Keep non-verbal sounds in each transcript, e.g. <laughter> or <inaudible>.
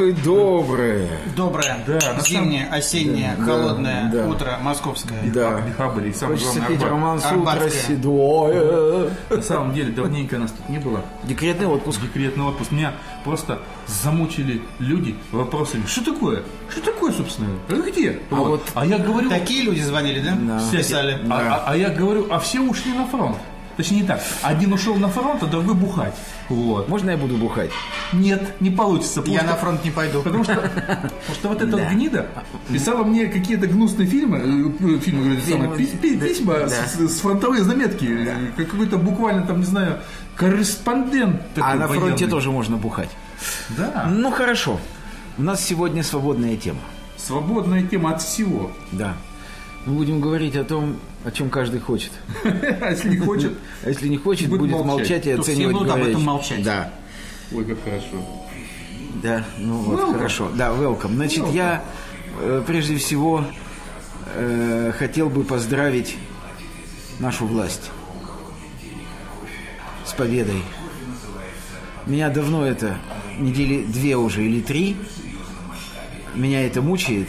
И доброе. Доброе, Да, зимнее, осеннее, Да, холодное да. утро московское. Да. Биха были, и самое Хочется главное, петь Арбат. романс «Утро Арбатское. седое». На самом деле, давненько нас тут не было. Декретный отпуск. Декретный отпуск. Меня просто замучили люди вопросами. Что такое? Что такое, собственно? А где? А вот а я говорю... Такие люди звонили, да? Да. Писали. А, а- а я говорю, а все ушли на фронт. Точнее не так. Один ушел на фронт, а другой бухать. Вот. Можно я буду бухать? Нет, не получится. Я на фронт не пойду. Потому что, потому что вот эта вот гнида писала мне какие-то гнусные фильмы, э, фильмы, самое, пи- пи- письма Да. с, с фронтовые заметки, э, как какой-то буквально там, не знаю, корреспондент. А на фронте военный. тоже можно бухать. Да, Ну хорошо. У нас сегодня свободная тема. свободная тема от всего. Да. Мы будем говорить о том, о чем каждый хочет. <laughs> А если не хочет, А если не хочет, Будет будет, молчать. молчать и То все оценивать будут об этом молчать. Да. ой, как хорошо. Да, ну вот, хорошо. Да, welcome. Значит, я э, прежде всего э, хотел бы поздравить нашу власть с победой. Меня давно это, недели две уже или три, меня это мучает.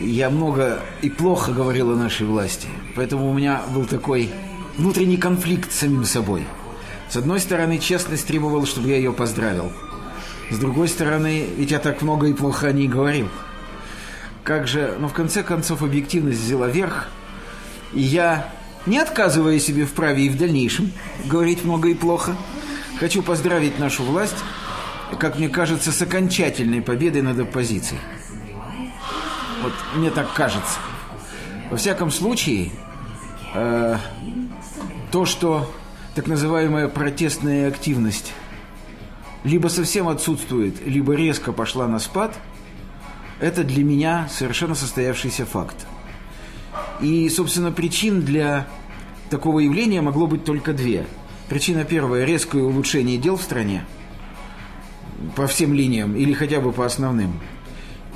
Я много и плохо говорил о нашей власти, поэтому у меня был такой внутренний конфликт с самим собой. С одной стороны, честность требовала, чтобы я ее поздравил. С другой стороны, ведь я так много и плохо о ней говорил. Как же, но в конце концов объективность взяла верх, и я, не отказывая себе в праве и в дальнейшем говорить много и плохо, хочу поздравить нашу власть, как мне кажется, с окончательной победой над оппозицией. Вот мне так кажется. Во всяком случае, э, то, что так называемая протестная активность либо совсем отсутствует, либо резко пошла на спад, это для меня совершенно состоявшийся факт. И, собственно, причин для такого явления могло быть только две. Причина первая – резкое улучшение дел в стране по всем линиям или хотя бы по основным.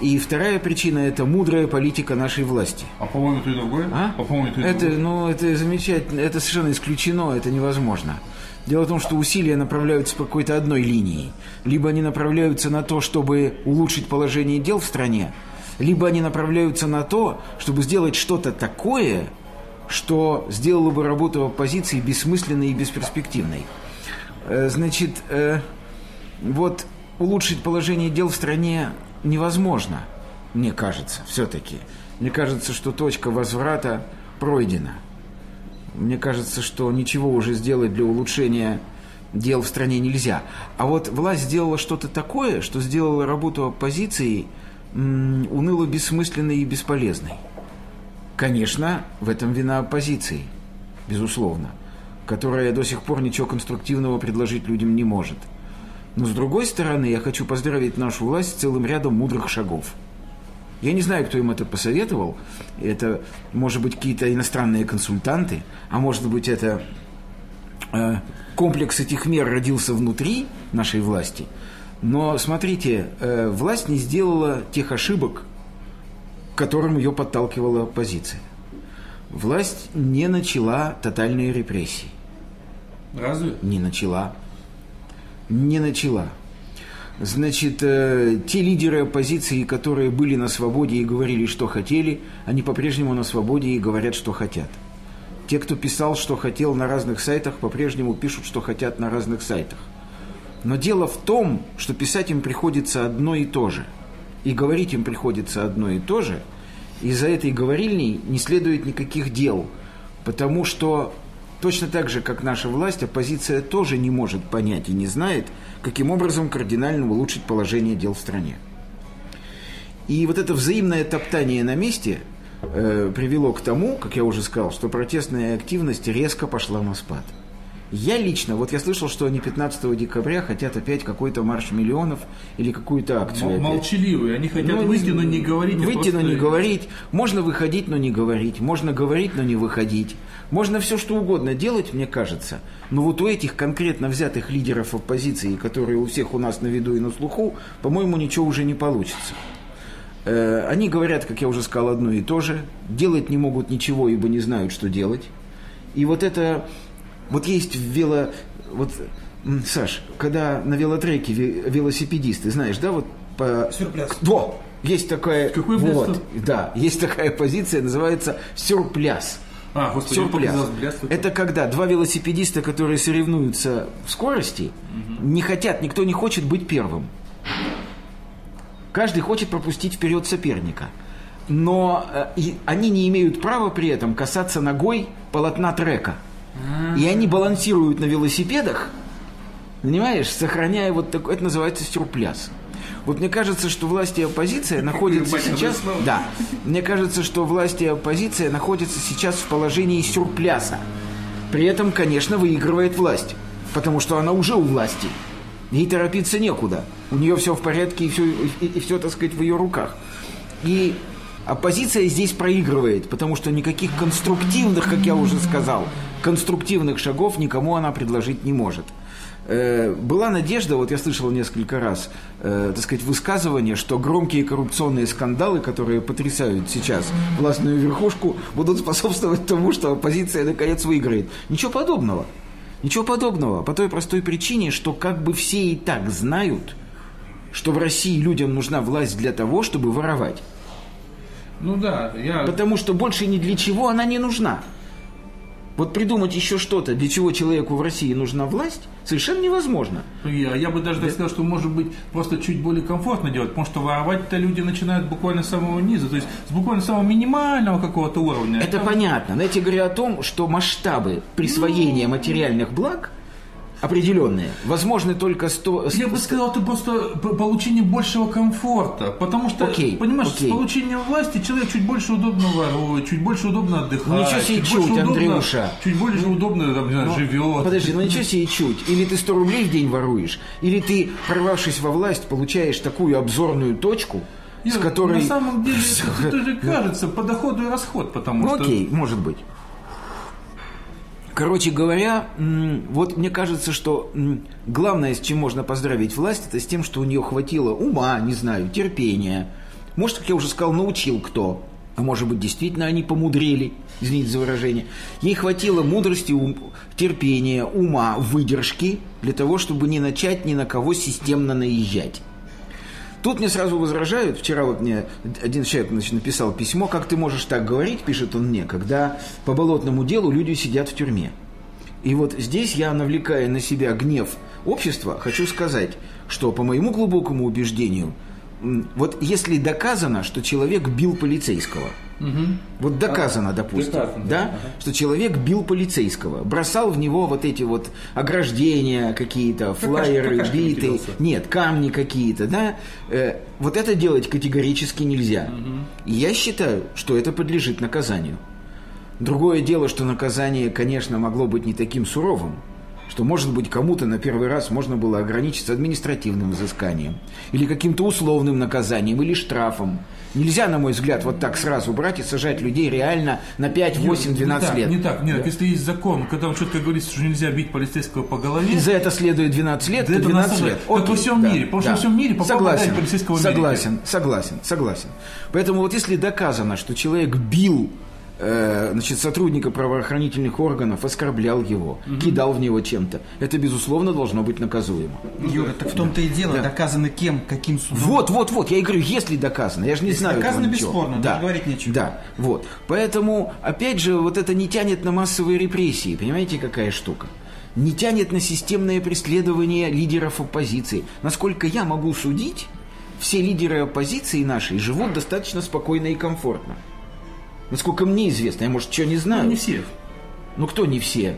И вторая причина – это мудрая политика нашей власти. А по-моему, то и другое? А? По-моему, то и это, другое. ну, это замечательно, это совершенно исключено, это невозможно. Дело в том, что усилия направляются по какой-то одной линии. Либо они направляются на то, чтобы улучшить положение дел в стране, либо они направляются на то, чтобы сделать что-то такое, что сделало бы работу оппозиции бессмысленной и бесперспективной. Э, Значит, э, вот улучшить положение дел в стране невозможно, мне кажется, все-таки. Мне кажется, что точка возврата пройдена. Мне кажется, что ничего уже сделать для улучшения дел в стране нельзя. А вот власть сделала что-то такое, что сделало работу оппозиции уныло бессмысленной и бесполезной. Конечно, в этом вина оппозиции, безусловно, которая до сих пор ничего конструктивного предложить людям не может. Но с другой стороны, я хочу поздравить нашу власть с целым рядом мудрых шагов. Я не знаю, кто им это посоветовал. Это, может быть, какие-то иностранные консультанты, а может быть, это э, комплекс этих мер родился внутри нашей власти. Но смотрите, э, власть не сделала тех ошибок, к которым ее подталкивала оппозиция. Власть не начала тотальные репрессии. Разве? Не начала. Не начала. Значит, э, те лидеры оппозиции, которые были на свободе и говорили, что хотели, они по-прежнему на свободе и говорят, что хотят. Те, кто писал, что хотел на разных сайтах, по-прежнему пишут, что хотят на разных сайтах. Но дело в том, что писать им приходится одно и то же. И говорить им приходится одно и то же. И за этой говорильней не следует никаких дел. Потому что точно так же, как наша власть, оппозиция тоже не может понять и не знает, каким образом кардинально улучшить положение дел в стране. И вот это взаимное топтание на месте э, привело к тому, как я уже сказал, что протестная активность резко пошла на спад. Я лично, вот я слышал, что они 15 декабря хотят опять какой-то марш миллионов или какую-то акцию. Опять. Молчаливые. Они хотят Ну, выйти, но не говорить. Выйти, но не говорить. Можно выходить, но не говорить. Можно говорить, но не выходить. Можно все что угодно делать, мне кажется. Но вот у этих конкретно взятых лидеров оппозиции, которые у всех у нас на виду и на слуху, по-моему, ничего уже не получится. Э, Они говорят, как я уже сказал, одно и то же. Делать не могут ничего, ибо не знают, что делать. И вот это... Вот есть вело... Вот Саш, когда на велотреке ве- велосипедисты, знаешь, да, вот по... Сюрпляс. Во! Есть такая... Какой вот, бляс да, есть такая позиция, называется сюрпляс. А, господи, Сюрпляс. Это когда два велосипедиста, которые соревнуются в скорости, не хотят, никто не хочет быть первым. Каждый хочет пропустить вперед соперника. Но э, и они не имеют права при этом касаться ногой полотна трека. И они балансируют на велосипедах, понимаешь, сохраняя вот такой, это называется сюрпляс. Вот мне кажется, что власть и оппозиция находятся сейчас... Да. Мне кажется, что власть и оппозиция находятся сейчас в положении сюрпляса. При этом, конечно, выигрывает власть. Потому что она уже у власти. Ей торопиться некуда. У нее все в порядке и все, и, все, так сказать, в ее руках. И оппозиция здесь проигрывает, потому что никаких конструктивных, как я уже сказал, конструктивных шагов никому она предложить не может. Э, Была надежда, вот я слышал несколько раз, э, так сказать, высказывание, что громкие коррупционные скандалы, которые потрясают сейчас властную верхушку, будут способствовать тому, что оппозиция наконец выиграет. Ничего подобного. Ничего подобного. По той простой причине, что как бы все и так знают, что в России людям нужна власть для того, чтобы воровать. Ну да, я... Потому что больше ни для чего она не нужна. Вот придумать еще что-то, для чего человеку в России нужна власть, совершенно невозможно. Я, я бы даже так сказал, что может быть просто чуть более комфортно делать, потому что воровать-то люди начинают буквально с самого низа, то есть с буквально самого минимального какого-то уровня. Это понятно. Но я тебе говорю о том, что масштабы присвоения материальных благ определенные возможны только сто... Я бы сказал, это просто получение большего комфорта. Потому что, Окей, понимаешь, окей. с получением власти человек чуть больше удобно ворует, чуть больше удобно отдыхает. Ничего себе чуть чуть, удобно- Андрюша. Чуть больше удобно там, не знаю, Ну, живет. Подожди, ну ничего себе чуть. Или ты 100 рублей в день воруешь, или ты, прорвавшись во власть, получаешь такую обзорную точку, с Нет, которой... На самом деле, <laughs> это тоже кажется по доходу и расход, потому Ну что... окей, может быть. Короче говоря, вот мне кажется, что главное, с чем можно поздравить власть, это с тем, что у нее хватило ума, не знаю, терпения. Может, как я уже сказал, научил кто. А может быть, действительно они помудрели, извините за выражение. Ей хватило мудрости, ум- терпения, ума, выдержки для того, чтобы не начать ни на кого системно наезжать. Тут мне сразу возражают, вчера вот мне один человек значит, написал письмо, как ты можешь так говорить, пишет он мне, когда по болотному делу люди сидят в тюрьме. И вот здесь я, навлекая на себя гнев общества, хочу сказать, что по моему глубокому убеждению, вот если доказано, что человек бил полицейского, вот доказано, допустим, доказано, да, да, что человек бил полицейского, бросал в него вот эти вот ограждения какие-то, флайеры, какашками биты, нет, камни какие-то, да, э, вот это делать категорически нельзя. И я считаю, что это подлежит наказанию. Другое дело, что наказание, конечно, могло быть не таким суровым, что, может быть, кому-то на первый раз можно было ограничиться административным взысканием или каким-то условным наказанием или штрафом. Нельзя, на мой взгляд, вот так сразу брать и сажать людей реально на 5, 8, 12 не так, лет. Не так, нет, если есть закон, когда он четко говорится, что нельзя бить полицейского по голове, И за это следует 12 лет, Да то это 12 на самом лет. деле- как во Окей, всем мире, потому что во всем мире согласен, полицейского. Согласен, согласен, согласен. Поэтому вот если доказано, что человек бил э, значит, сотрудника правоохранительных органов, оскорблял его, кидал в него чем-то, это, безусловно, должно быть наказуемо. Юра, так в том-то и дело, доказано кем, каким судом. Вот, вот, вот, я и говорю, если доказано, я же не Если знаю. доказано, бесспорно, да, даже говорить нечего. Да, вот. Поэтому, опять же, вот это не тянет на массовые репрессии, понимаете, какая штука? Не тянет на системное преследование лидеров оппозиции. Насколько я могу судить, все лидеры оппозиции нашей живут достаточно спокойно и комфортно. Насколько мне известно, я, может, что не знаю. ну, не все. Ну, кто не все?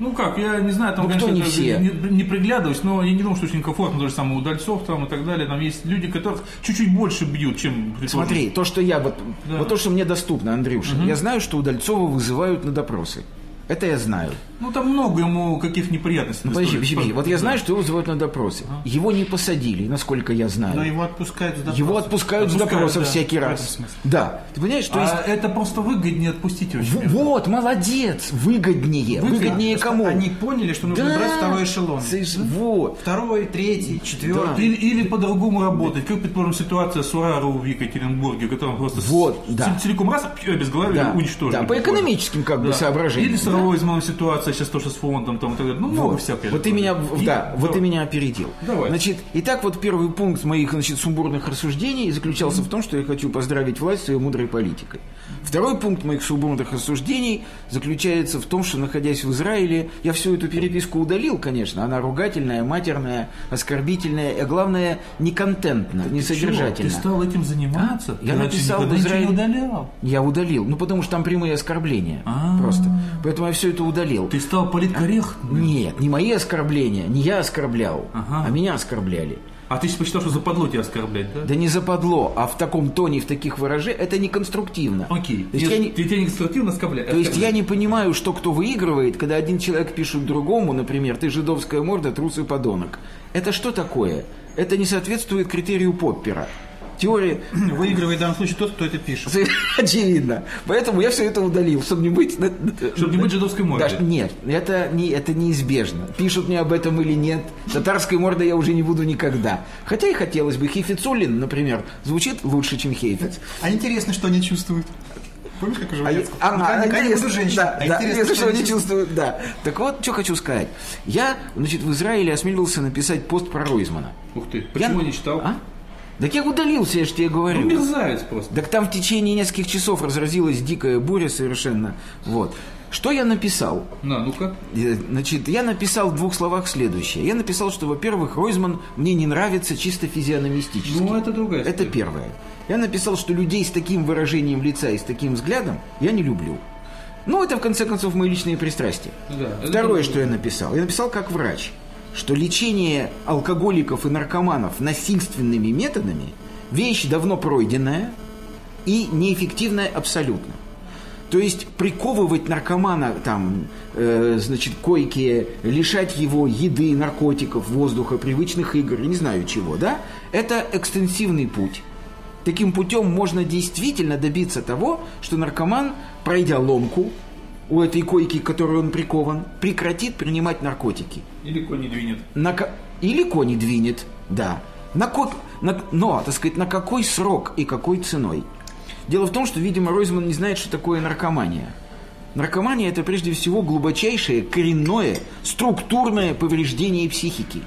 Ну как, я не знаю, там, Ну, кто конечно, не это все? Не, не приглядываюсь, но я не думаю, что очень комфортно, даже самое удальцов там и так далее. Там есть люди, которых чуть-чуть больше бьют, чем предположим. Смотри, то, что я вот, Да. вот то, что мне доступно, Андрюша, я знаю, что Удальцова вызывают на допросы. Это я знаю. Ну там много ему каких неприятностей. Ну, подожди, подожди, подожди. Вот я Да. знаю, что его вызывают на допросы. Его не посадили, насколько я знаю. Но его отпускают с допроса. Его отпускают с Отпускают, допросов да, всякий в раз. Да. Ты понимаешь, то есть... А это просто выгоднее отпустить очень. В- вот, молодец, выгоднее. Выгоднее Просто кому? Они поняли, что нужно брать второй эшелон. Соверш- Вот. Второй, третий, четвертый. Или, или по-другому работать. Как, предположим, ситуация с Урару в Екатеринбурге, которым просто с- Вот, ц- да. целиком раз, без головы Да, уничтожили. да, по экономическим как бы Да. соображениям. Или Да. Ройзманом ситуация, сейчас тоже с фондом, там, и так далее. Ну, много Вот, всякое. вот ты меня, И- да, вот ты меня опередил. Давай. Значит, итак, вот первый пункт моих, значит, сумбурных рассуждений заключался в том, что я хочу поздравить власть с ее мудрой политикой. Второй пункт моих сумбурных рассуждений заключается в том, что, находясь в Израиле, я всю эту переписку удалил, конечно. Она ругательная, матерная, оскорбительная, и, главное, неконтентна, Чего? несодержательна. Ты стал этим заниматься? Я Ты раньше написал в не Израиль- удалял. Я удалил. Ну, потому что там прямые оскорбления. А. Просто. Поэтому я все это удалил. Ты стал политкорректным. Нет, не мои оскорбления, не я оскорблял, Ага. а меня оскорбляли. А ты посчитал, что западло тебя оскорблять, да? Да не западло, а в таком тоне, в таких выражениях, это не конструктивно. Окей. То есть, я не, Ты тебя не конструктивно оскорбляешь? то есть я не понимаю, что кто выигрывает, когда один человек пишет другому, например, ты жидовская морда, трус и подонок. Это что такое? Это не соответствует критерию Поппера. Теория Выигрывает в данном случае тот, кто это пишет. <laughs> очевидно. Поэтому я все это удалил, чтобы не быть... Чтобы не быть жидовской мордой. Даже- нет, это, не, это неизбежно. Пишут мне об этом или нет. Татарской мордой я уже не буду никогда. Хотя и хотелось бы. Хейфицулин, например, звучит лучше, чем Хейфиц. А интересно, что они чувствуют. Помнишь, как уже А, а, а, не интересно, буду женщиной. да, А да, интересно, интересно, что они чувствуют. чувствуют, да. Так вот, что хочу сказать. Я, значит, в Израиле осмелился написать пост про Ройзмана. Ух ты, почему Я- не читал? А? Так я удалился, я же тебе говорю. Ну, мерзавец просто. Так там в течение нескольких часов разразилась дикая буря совершенно. Вот. Что я написал? На, ну-ка. Э, Значит, я написал в двух словах следующее. Я написал, что, во-первых, Ройзман мне не нравится чисто физиономистически. Ну, это другая Это история. первое. Я написал, что людей с таким выражением лица и с таким взглядом я не люблю. Ну, это, в конце концов, мои личные пристрастия. Да, это Второе, что я написал. Я написал как врач, что лечение алкоголиков и наркоманов насильственными методами – вещь давно пройденная и неэффективная абсолютно. То есть приковывать наркомана там, э, значит, к койке, лишать его еды, наркотиков, воздуха, привычных игр, не знаю чего, да, это экстенсивный путь. Таким путем можно действительно добиться того, что наркоман, пройдя ломку у этой койки, к которой он прикован, прекратит принимать наркотики. Или конь не двинет. На Или кони двинет, да. На ко- на- Но, так сказать, на какой срок и какой ценой? Дело в том, что, видимо, Ройзман не знает, что такое наркомания. Наркомания – это прежде всего глубочайшее, коренное, структурное повреждение психики.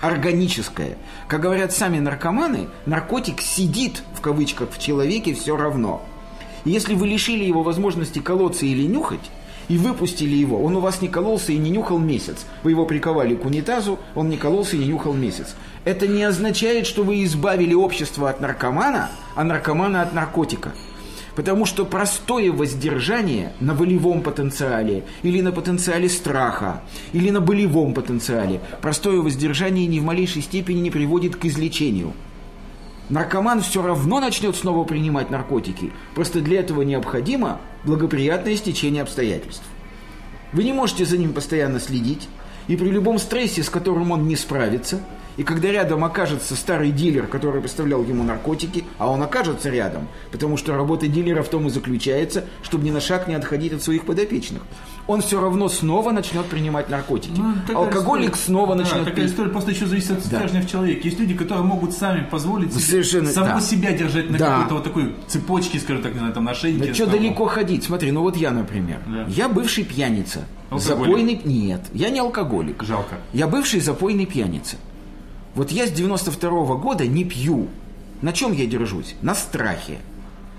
Органическое. Как говорят сами наркоманы, наркотик сидит, в кавычках, в человеке все равно. Если вы лишили его возможности колоться или нюхать, и выпустили его, он у вас не кололся и не нюхал месяц. Вы его приковали к унитазу, он не кололся и не нюхал месяц. Это не означает, что вы избавили общество от наркомана, а наркомана от наркотика. Потому что простое воздержание на волевом потенциале, или на потенциале страха, или на болевом потенциале, простое воздержание ни в малейшей степени не приводит к излечению. Наркоман все равно начнет снова принимать наркотики. Просто для этого необходимо благоприятное стечение обстоятельств. Вы не можете за ним постоянно следить, и при любом стрессе, с которым он не справится, и когда рядом окажется старый дилер, который поставлял ему наркотики, а он окажется рядом, потому что работа дилера в том и заключается, чтобы ни на шаг не отходить от своих подопечных, он все равно снова начнет принимать наркотики. Ну, Алкоголик история- снова да, начнет такая пить. история просто еще зависит от Да. стержня в человеке. Есть люди, которые могут сами позволить себе Совершенно, самого да. себя держать на Да. какой-то вот такой цепочке, скажем так, знаю, там на. Да что далеко ходить? Смотри, ну вот я, например. Да. Я бывший пьяница. Алкоголик. Запойный... Нет, я не алкоголик. Жалко. Я бывший запойный пьяница. Вот я с 92 года не пью. На чем я держусь? На страхе.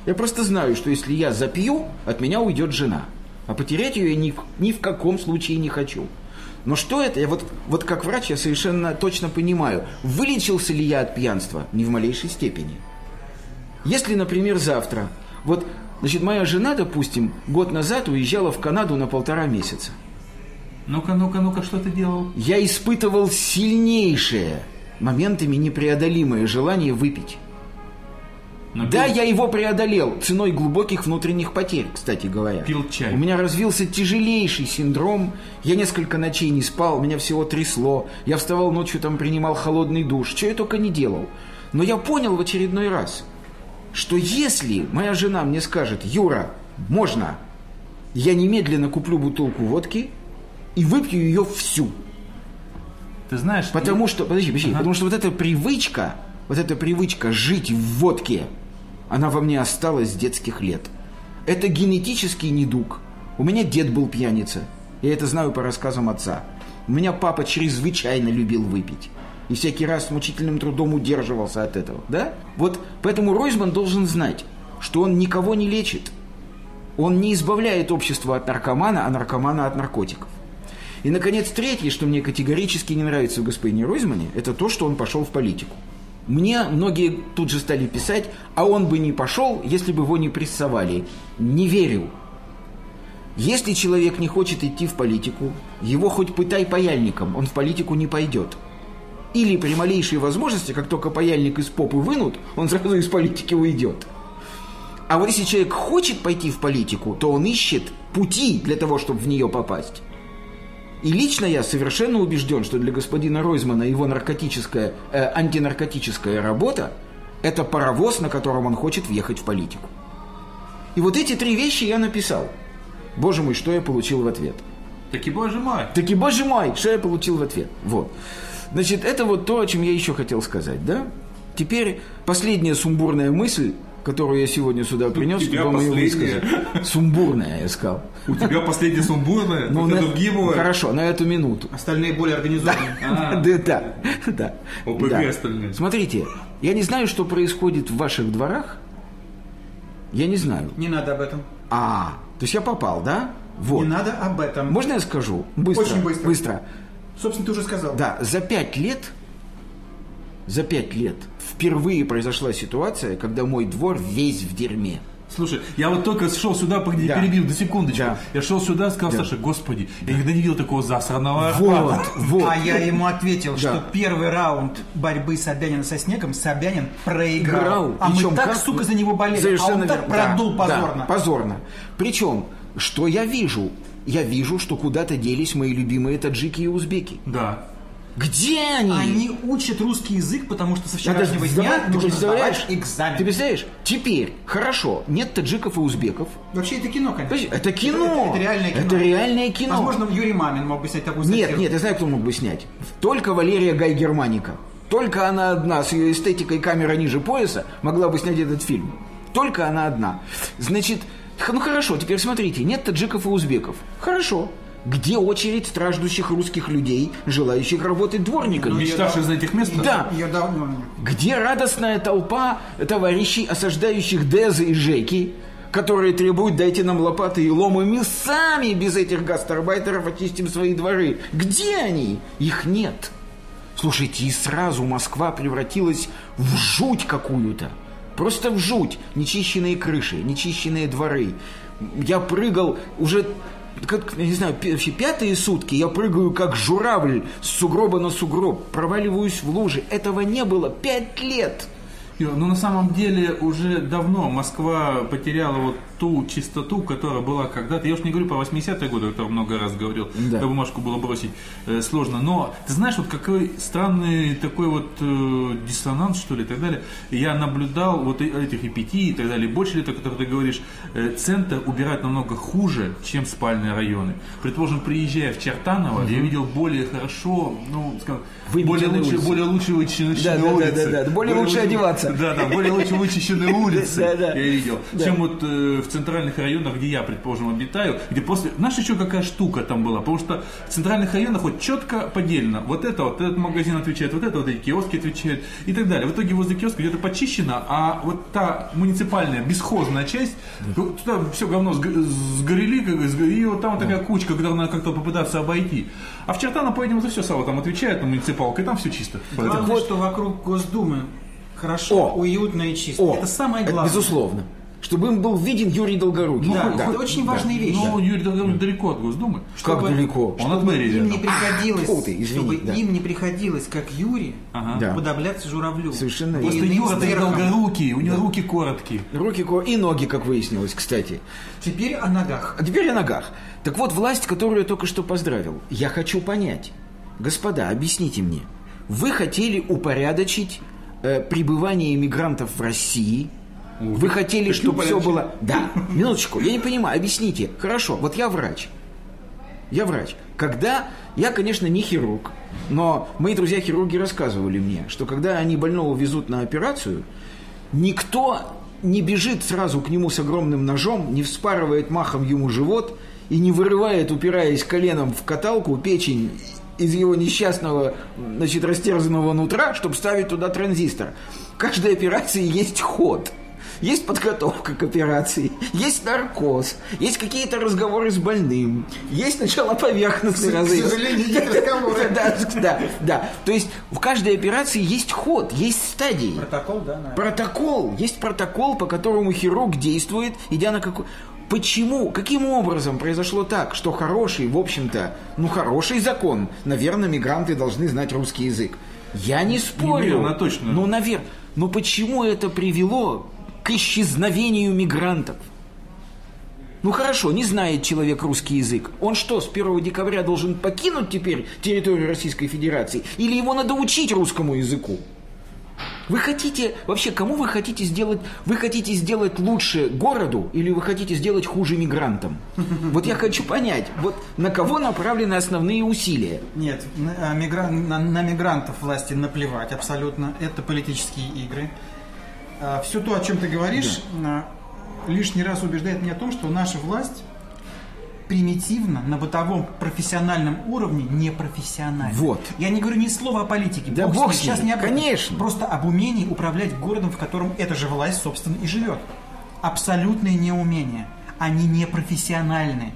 Я просто знаю, что если я запью, от меня уйдет жена. А потерять ее я ни, в- ни в каком случае не хочу. Но что это? Я вот, вот как врач я совершенно точно понимаю, вылечился ли я от пьянства? Ни в малейшей степени. Если, например, завтра, вот, значит, моя жена, допустим, год назад уезжала в Канаду на полтора месяца. Ну-ка, ну-ка, ну-ка, что ты делал? Я испытывал сильнейшее, моментами непреодолимое желание выпить. Напил- Да, я его преодолел ценой глубоких внутренних потерь, кстати говоря. Пил чай. У меня развился тяжелейший синдром. Я несколько ночей не спал, меня всего трясло. Я вставал ночью, там принимал холодный душ. Что я только не делал. Но я понял в очередной раз, что если моя жена мне скажет, Юра, можно, я немедленно куплю бутылку водки и выпью ее всю. Ты знаешь, Потому что, подожди, подожди, Ага. потому что вот эта привычка, вот эта привычка жить в водке, она во мне осталась с детских лет. Это генетический недуг. У меня дед был пьяница. Я это знаю по рассказам отца. У меня папа чрезвычайно любил выпить. И всякий раз с мучительным трудом удерживался от этого. Да? Вот поэтому Ройзман должен знать, что он никого не лечит. Он не избавляет общество от наркомана, а наркомана от наркотиков. И, наконец, третье, что мне категорически не нравится в господине Ройзмане, это то, что он пошел в политику. Мне многие тут же стали писать, а он бы не пошел, если бы его не прессовали. Не верю. Если человек не хочет идти в политику, его хоть пытай паяльником, он в политику не пойдет. Или при малейшей возможности, как только паяльник из попы вынут, он сразу из политики уйдет. А вот если человек хочет пойти в политику, то он ищет пути для того, чтобы в нее попасть. И лично я совершенно убежден, что для господина Ройзмана его наркотическая, э, антинаркотическая работа – это паровоз, на котором он хочет въехать в политику. И вот эти три вещи я написал. Боже мой, что я получил в ответ? Таки боже мой. Таки, боже мой, что я получил в ответ? Вот. Значит, это вот то, о чем я еще хотел сказать, да? Теперь последняя сумбурная мысль, которую я сегодня сюда принес, чтобы вам ее высказать. Сумбурная, я сказал. У тебя последняя сумбурная, Ну, на- другие бывают. Хорошо, на эту минуту. Остальные более организованные. Да, <laughs> да, да. ОПГ остальные. Смотрите, я не знаю, что происходит в ваших дворах. Я не знаю. Не надо об этом. А, то есть я попал, да? Вот. Не надо об этом. Можно я скажу? Быстро. Очень быстро. Быстро. Собственно, ты уже сказал. Да, за пять лет, за пять лет впервые произошла ситуация, когда мой двор весь в дерьме. Слушай, я вот только шел сюда, погоди, Да. перебил, до секундочку. Да. Я шел сюда, сказал, Да. Саша, господи, я никогда не видел такого засранного Вот, вот. А я ему ответил, что Да. первый раунд борьбы Собянина со снегом Собянин проиграл. Играл. А Причем мы так, как- сука, за него болели. Совершенно а он так верно. продул Да, позорно. да, позорно. Причем, что я вижу? Я вижу, что куда-то делись мои любимые таджики и узбеки. Да. Где они? Они учат русский язык, потому что со Надо вчерашнего сдавать, дня нужно сдавать экзамен. Ты представляешь? Теперь, хорошо, нет таджиков и узбеков. Вообще это кино, конечно. Это кино. Это, это реальное кино. Это реальное кино. Возможно, Юрий Мамин мог бы снять такую Нет, сатиру. нет, я знаю, кто мог бы снять. Только Валерия Гай Германика. Только она одна с ее эстетикой камера ниже пояса могла бы снять этот фильм. Только она одна. Значит, ну хорошо, теперь смотрите, нет таджиков и узбеков. Хорошо. Где очередь страждущих русских людей, желающих работать дворниками? Мечтавших за этих мест? Да. Ее давно. Где радостная толпа товарищей, осаждающих Дезы и Жеки, которые требуют «дайте нам лопаты и ломы, мы сами без этих гастарбайтеров очистим свои дворы». Где они? Их нет. Слушайте, и сразу Москва превратилась в жуть какую-то. Просто в жуть. Нечищенные крыши, нечищенные дворы. Я прыгал уже, как, не знаю, вообще пятые сутки, я прыгаю как журавль с сугроба на сугроб, проваливаюсь в лужи. Этого не было пять лет. Юра, Ну, на самом деле, уже давно Москва потеряла вот ту чистоту, которая была когда-то. Я уж не говорю про 80-е годы, о котором много раз говорил. Да. Да. бумажку было бросить э, сложно. Но ты знаешь, вот какой странный такой вот э, диссонанс, что ли, и так далее. Я наблюдал вот этих и пяти и так далее. Больше лет, о которых ты говоришь, э, центр убирать намного хуже, чем спальные районы. Предположим, приезжая в Чертаново, я видел более хорошо, ну, скажем, более лучше, улицы. более лучше вычищенные Да, да, да, улицы. да, да. Более лучше одеваться. Да, да, более лучше вычищенные <laughs> улицы, Да, да. я видел, Да. чем вот э, в центральных районах, где я, предположим, обитаю, где после... Знаешь, еще какая штука там была? Потому что в центральных районах вот четко поделено. Вот это вот, этот магазин отвечает, вот это вот эти киоски отвечают и так далее. В итоге возле киоска где-то почищено, а вот та муниципальная бесхозная часть, ну, туда все говно сг- сгорели, и вот там вот такая кучка, которую надо как-то попытаться обойти. А в Чертаново, по-видимому, за все Сава там отвечает на муниципалку, и там все чисто. Главное, вот- что вокруг Госдумы хорошо, О! уютно и чисто. О, это самое это главное. безусловно. Чтобы им был виден Юрий Долгорукий. Да, Ну, это очень важные вещи. Ну, Юрий Долгорукий далеко от Госдумы. Как чтобы- далеко? Он от мэрии. Им не приходилось, Фу ты, извини, чтобы да. им не приходилось, как Юре, Ага. Да. подобляться журавлю. Совершенно. Просто Юра сверхам. долгорукий, у него руки короткие. Руки ко- и ноги, как выяснилось, кстати. Теперь о ногах. А теперь о ногах. Так вот, власть, которую я только что поздравил, я хочу понять. Господа, объясните мне. Вы хотели упорядочить э, пребывание иммигрантов в России. Вы хотели, чтобы все было... Да, <laughs> минуточку, я не понимаю, объясните. Хорошо, вот я врач. Я врач. Когда... Я, конечно, не хирург, но мои друзья-хирурги рассказывали мне, что когда они больного везут на операцию, никто не бежит сразу к нему с огромным ножом, не вспарывает махом ему живот и не вырывает, упираясь коленом в каталку, печень из его несчастного, значит, растерзанного нутра, чтобы ставить туда транзистор. В каждой операции есть ход. Есть подготовка к операции, есть наркоз, есть какие-то разговоры с больным, есть сначала поверхностный К разрез. сожалению, есть <laughs> разговоры. Да, да, да. То есть в каждой операции есть ход, есть стадии. Протокол, да, Протокол. Есть протокол, по которому хирург действует, идя на какой... Почему, каким образом произошло так, что хороший, в общем-то, ну хороший закон, наверное, мигранты должны знать русский язык. Я не спорю. Наверно, точно. Ну, наверное. Но почему это привело к исчезновению мигрантов? Ну хорошо, не знает человек русский язык. Он что, с 1 декабря должен покинуть теперь территорию Российской Федерации? Или его надо учить русскому языку? Вы хотите, вообще, кому вы хотите сделать, вы хотите сделать лучше городу или вы хотите сделать хуже мигрантам? Вот я хочу понять, вот на кого направлены основные усилия? Нет, на, а, на- на мигрантов власти наплевать абсолютно. Это политические игры. Все то, о чем ты говоришь, а, лишний раз убеждает меня в том, что наша власть примитивно, на бытовом профессиональном уровне непрофессиональна. Вот. Я не говорю ни слова о политике. Да бог ним, с сейчас не об этом. конечно. Просто об умении управлять городом, в котором эта же власть, собственно, и живет. Абсолютное неумение. Они непрофессиональны.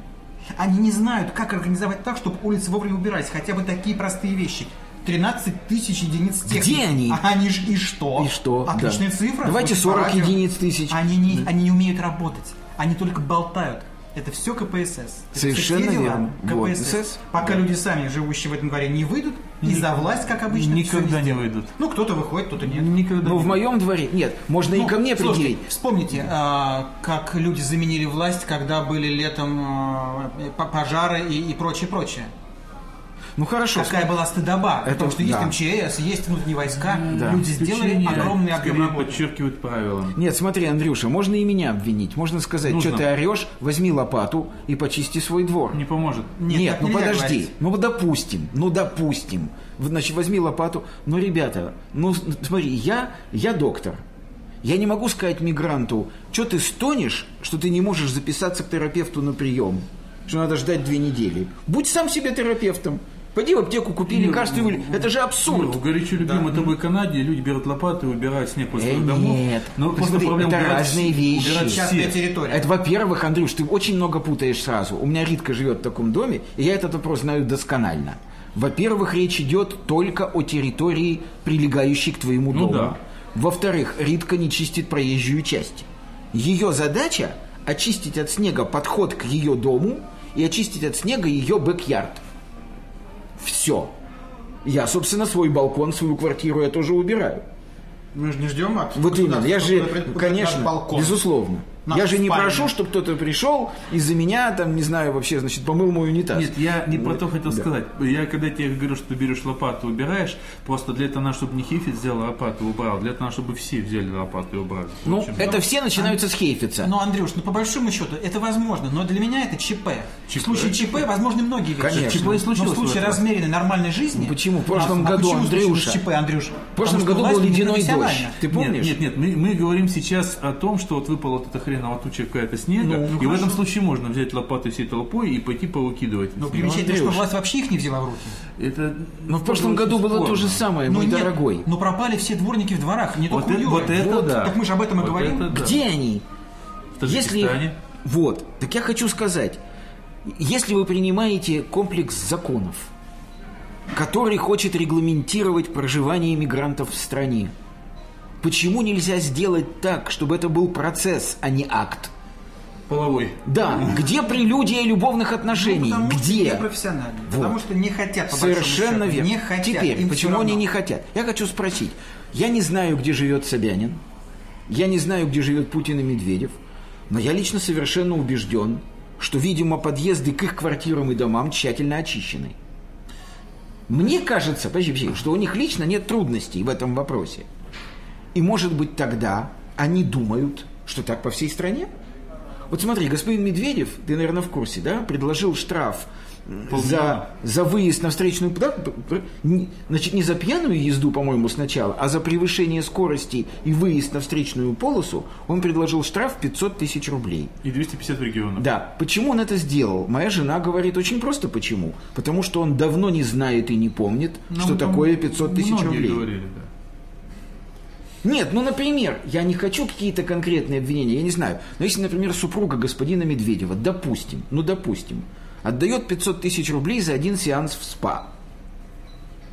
Они не знают, как организовать так, чтобы улицы вовремя убирались. Хотя бы такие простые вещи. 13 тысяч единиц техники. Где они? А они ж и что? И что? Отличная Да. цифра. Давайте Слушай, 40 по радио. единиц тысяч. Они не, они не умеют работать. Они только болтают. Это все КПСС. Это Совершенно все те дела верно. Вот, КПСС. СС. Пока люди сами, живущие в этом дворе, не выйдут, и за власть, как обычно, Никогда не выйдут. Ну, кто-то выходит, кто-то нет. Никогда Ну, не в моем дворе, нет, можно и Ну, ко мне слушайте, определить. Вспомните, а, как люди заменили власть, когда были летом а, по- пожары и, и прочее, прочее. Ну хорошо, Какая была стыдоба. Это- потому что есть да. МЧС, есть внутренние войска. Да. Люди сделали огромный объем работы. подчеркивают правила. Нет, смотри, Андрюша, можно и меня обвинить. Можно сказать, Нужно. что ты орешь, возьми лопату и почисти свой двор. Не поможет. Нет, так ну подожди, говорить. ну допустим, ну допустим. Значит, возьми лопату. Ну, ребята, ну смотри, я, я доктор. Я не могу сказать мигранту, что ты стонешь, что ты не можешь записаться к терапевту на прием, что надо ждать две недели. Будь сам себе терапевтом. Пойди в аптеку, купи Юр, лекарство и вылечи. Это же Ну, абсурд. в горячо любимой тобой Канаде люди берут лопаты и убирают снег после Э, домов. нет. Но просто проблема это убирать разные вещи. убирать Частная все. территория. Это, во-первых, Андрюш, ты очень много путаешь сразу. У меня Ритка живет в таком доме, и я этот вопрос знаю досконально. Во-первых, речь идет только о территории, прилегающей к твоему Ну дому. да. Во-вторых, Ритка не чистит проезжую часть. Ее задача – очистить от снега подход к ее дому и очистить от снега ее бэк-ярд. Все. Я, собственно, свой балкон, свою квартиру я тоже убираю. Мы же не ждем от Вот именно, я же, конечно, балкон. безусловно. Наш я же не спальня. прошу, чтобы кто-то пришел и за меня, там, не знаю, вообще, значит, помыл мой унитаз. Нет, я не про то хотел Да. сказать. Я когда тебе говорю, что ты берешь лопату убираешь, просто для этого надо, чтобы не Хифиц взял лопату и убрал, для этого надо, чтобы все взяли лопату и убрали. Ну, общем, это все начинаются с хейфица. Ну, Андрюш, ну по большому счету это возможно, но для меня это ЧП. ЧП? В случае ЧП возможны многие вещи. Конечно. ЧП и случилось Но в случае в этом. размеренной нормальной жизни... Почему? В прошлом А- а году, случилось Андрюша, ЧП, Андрюш? В прошлом году был ледяной дождь. Ты помнишь? Нет, нет, нет, мы, мы говорим сейчас о том, что вот выпала вот эта хреновая туча какая-то снега, Ну, ну, и в хорошо. этом случае можно взять лопату всей толпой и пойти повыкидывать. Но примечательно, что власть вообще их не взяла в руки. Это Но в прошлом году было то же самое, Ну, мой нет, дорогой. Но пропали все дворники в дворах, не Вот только это- вот это да. Так мы же об этом и Вот говорим. это да. Где они? В Таджикистане. Вот. Так я хочу сказать, если вы принимаете комплекс законов, который хочет регламентировать проживание мигрантов в стране, почему нельзя сделать так, чтобы это был процесс, а не акт? Половой. Да, где прелюдия любовных отношений? Ну, Потому что где? непрофессионально. Вот. Потому что не хотят, по Совершенно счету. верно. Не хотят. Теперь, им почему они не хотят? Я хочу спросить. Я не знаю, где живет Собянин. Я не знаю, где живет Путин и Медведев. Но я лично совершенно убежден, что, видимо, подъезды к их квартирам и домам тщательно очищены. Мне кажется, подожди, подожди, что у них лично нет трудностей в этом вопросе. И, может быть, тогда они думают, что так по всей стране? Вот смотри, господин Медведев, ты, наверное, в курсе, да, предложил штраф за, за выезд на встречную... Да, п- п- не- значит, не за пьяную езду, по-моему, сначала, а за превышение скорости и выезд на встречную полосу он предложил штраф 500 тысяч рублей. И 250 в регионах. Да. Почему он это сделал? Моя жена говорит очень просто почему. Потому что он давно не знает и не помнит, Ну, что там такое 500 тысяч рублей. говорили, да. Нет, ну, например, я не хочу какие-то конкретные обвинения, я не знаю. Но если, например, супруга господина Медведева, допустим, ну, допустим, отдает 500 тысяч рублей за один сеанс в СПА,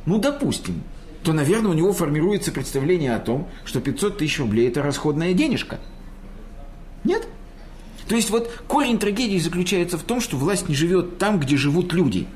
ну, допустим, то, наверное, у него формируется представление о том, что 500 тысяч рублей – это расходная денежка. Нет? То есть вот корень трагедии заключается в том, что власть не живет там, где живут люди.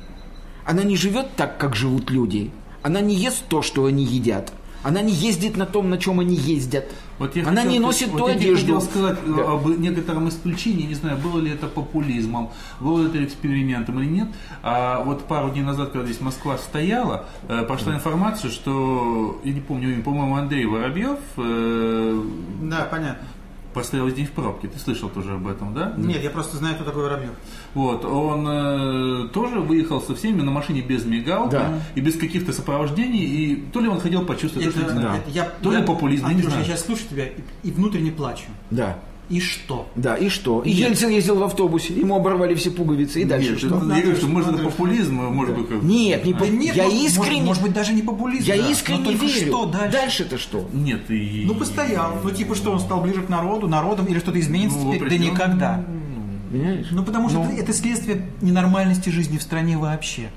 Она не живет так, как живут люди. Она не ест то, что они едят. Она не ездит на том, на чем они ездят. Вот я Она хотел не носит вот ту я одежду. хотел сказать э, Да. об некотором исключении, не знаю, было ли это популизмом, было ли это экспериментом или нет. А вот пару дней назад, когда здесь Москва стояла, э, пошла информация, что, я не помню по-моему, Андрей Воробьев э, Да, понятно. Простоял здесь в пробке. Ты слышал тоже об этом, да? Нет, я просто знаю, кто такой Воробьев. Вот, он э, тоже выехал со всеми на машине без мигалки Да. и без каких-то сопровождений, и то ли он хотел почувствовать, то, Это- что не знаю. это я, то ли я- популизм, я не знаю. я сейчас слушаю тебя и, и внутренне плачу. Да. И что? Да, и что? И Нет. Ельцин ездил в автобусе, ему оборвали все пуговицы, и дальше Нет, что? это- я говорю, что может это популизм, может быть, как... Нет, не по- нет, я искренне, Может, может быть, даже не популизм. я да. искренне Но верю. что дальше? Дальше-то что? Нет, и... Ну, постоял. Ну, типа, что, он стал ближе к народу, народом, или что-то изменится Ну, теперь? Да никогда. Понимаешь? Ну, потому что это, это следствие ненормальности жизни в стране вообще.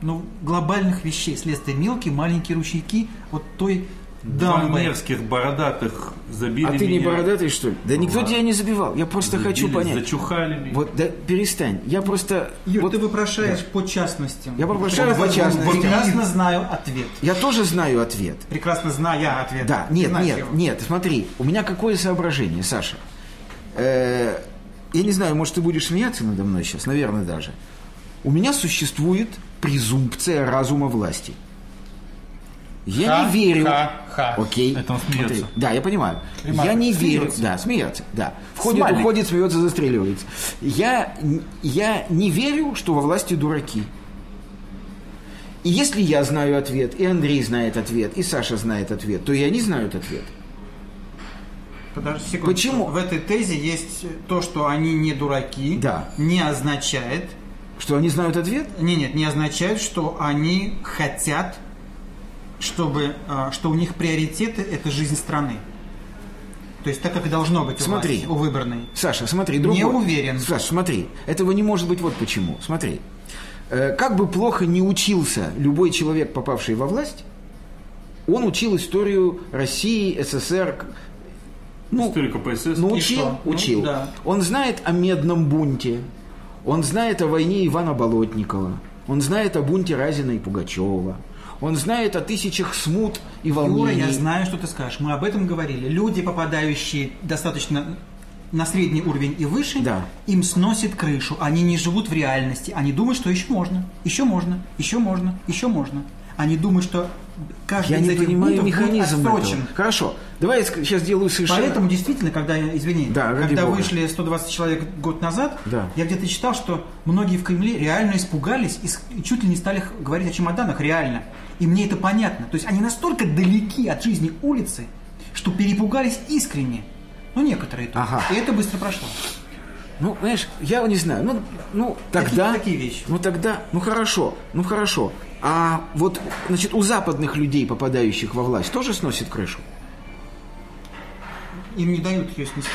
Ну, глобальных вещей, следствие мелкие, маленькие ручейки вот той Два дамбы. мерзких, бородатых забили А ты не меня. бородатый, что ли? Да никто Ладно. тебя не забивал. Я просто хочу Забили, понять. Зачухали меня. Вот, да перестань. Я просто... Юр, вот ты вопрошаешь по частности. Я вопрошаю по частности. Прекрасно знаю ответ. Я тоже знаю ответ. Прекрасно зная ответ. Да, нет, Знаешь нет, его. нет, смотри, у меня какое соображение, Саша. Э, я не знаю, может, ты будешь смеяться надо мной сейчас, наверное, даже. У меня существует презумпция разума власти. Я Ха, не верю. ха, ха. Окей. Это он смеется. Смотри. Да, я понимаю. Ремарка. Я не верю. Смеется. Да, смеется. Да. Входит, Смайлик. уходит, смеется, застреливается. Я, я не верю, что во власти дураки. И если я знаю ответ, и Андрей знает ответ, и Саша знает ответ, то и они знают ответ. Подожди секунду. Почему? В этой тезе есть то, что они не дураки, Да. не означает, Что они знают ответ? не, нет, не означает, что они хотят, чтобы, а, что у них приоритеты – это жизнь страны. То есть так, как и должно быть у Смотри. власти, у выборной. Саша, смотри, другой. Не уверен. Саша, смотри, этого не может быть вот почему. Смотри, Э, как бы плохо не учился любой человек, попавший во власть, он учил историю России, СССР. Ну, История КПСС. ну, учил, что? Ну, учил. да. Он знает о медном бунте, он знает о войне Ивана Болотникова, он знает о бунте Разина и Пугачева, он знает о тысячах смут и Юра, волнений. я знаю, что ты скажешь. Мы об этом говорили. Люди, попадающие достаточно на средний уровень и выше, Да. им сносит крышу. Они не живут в реальности. Они думают, что еще можно, еще можно, еще можно, еще можно. Они думают, что каждый Я из не этих понимаю будет механизм отсрочен. этого. Хорошо, давай я сейчас сделаю совершенно... Поэтому действительно, когда, извини, Да, когда бога. вышли 120 человек год назад, Да. я где-то читал, что многие в Кремле реально испугались и, чуть ли не стали говорить о чемоданах, реально. И мне это понятно. То есть они настолько далеки от жизни улицы, что перепугались искренне. Ну, некоторые только. Ага. И это быстро прошло. Ну, знаешь, я не знаю, ну, ну тогда... такие вещи. Ну тогда, ну хорошо, ну хорошо. А вот, значит, у западных людей, попадающих во власть, тоже сносит крышу? Им не дают ее снести.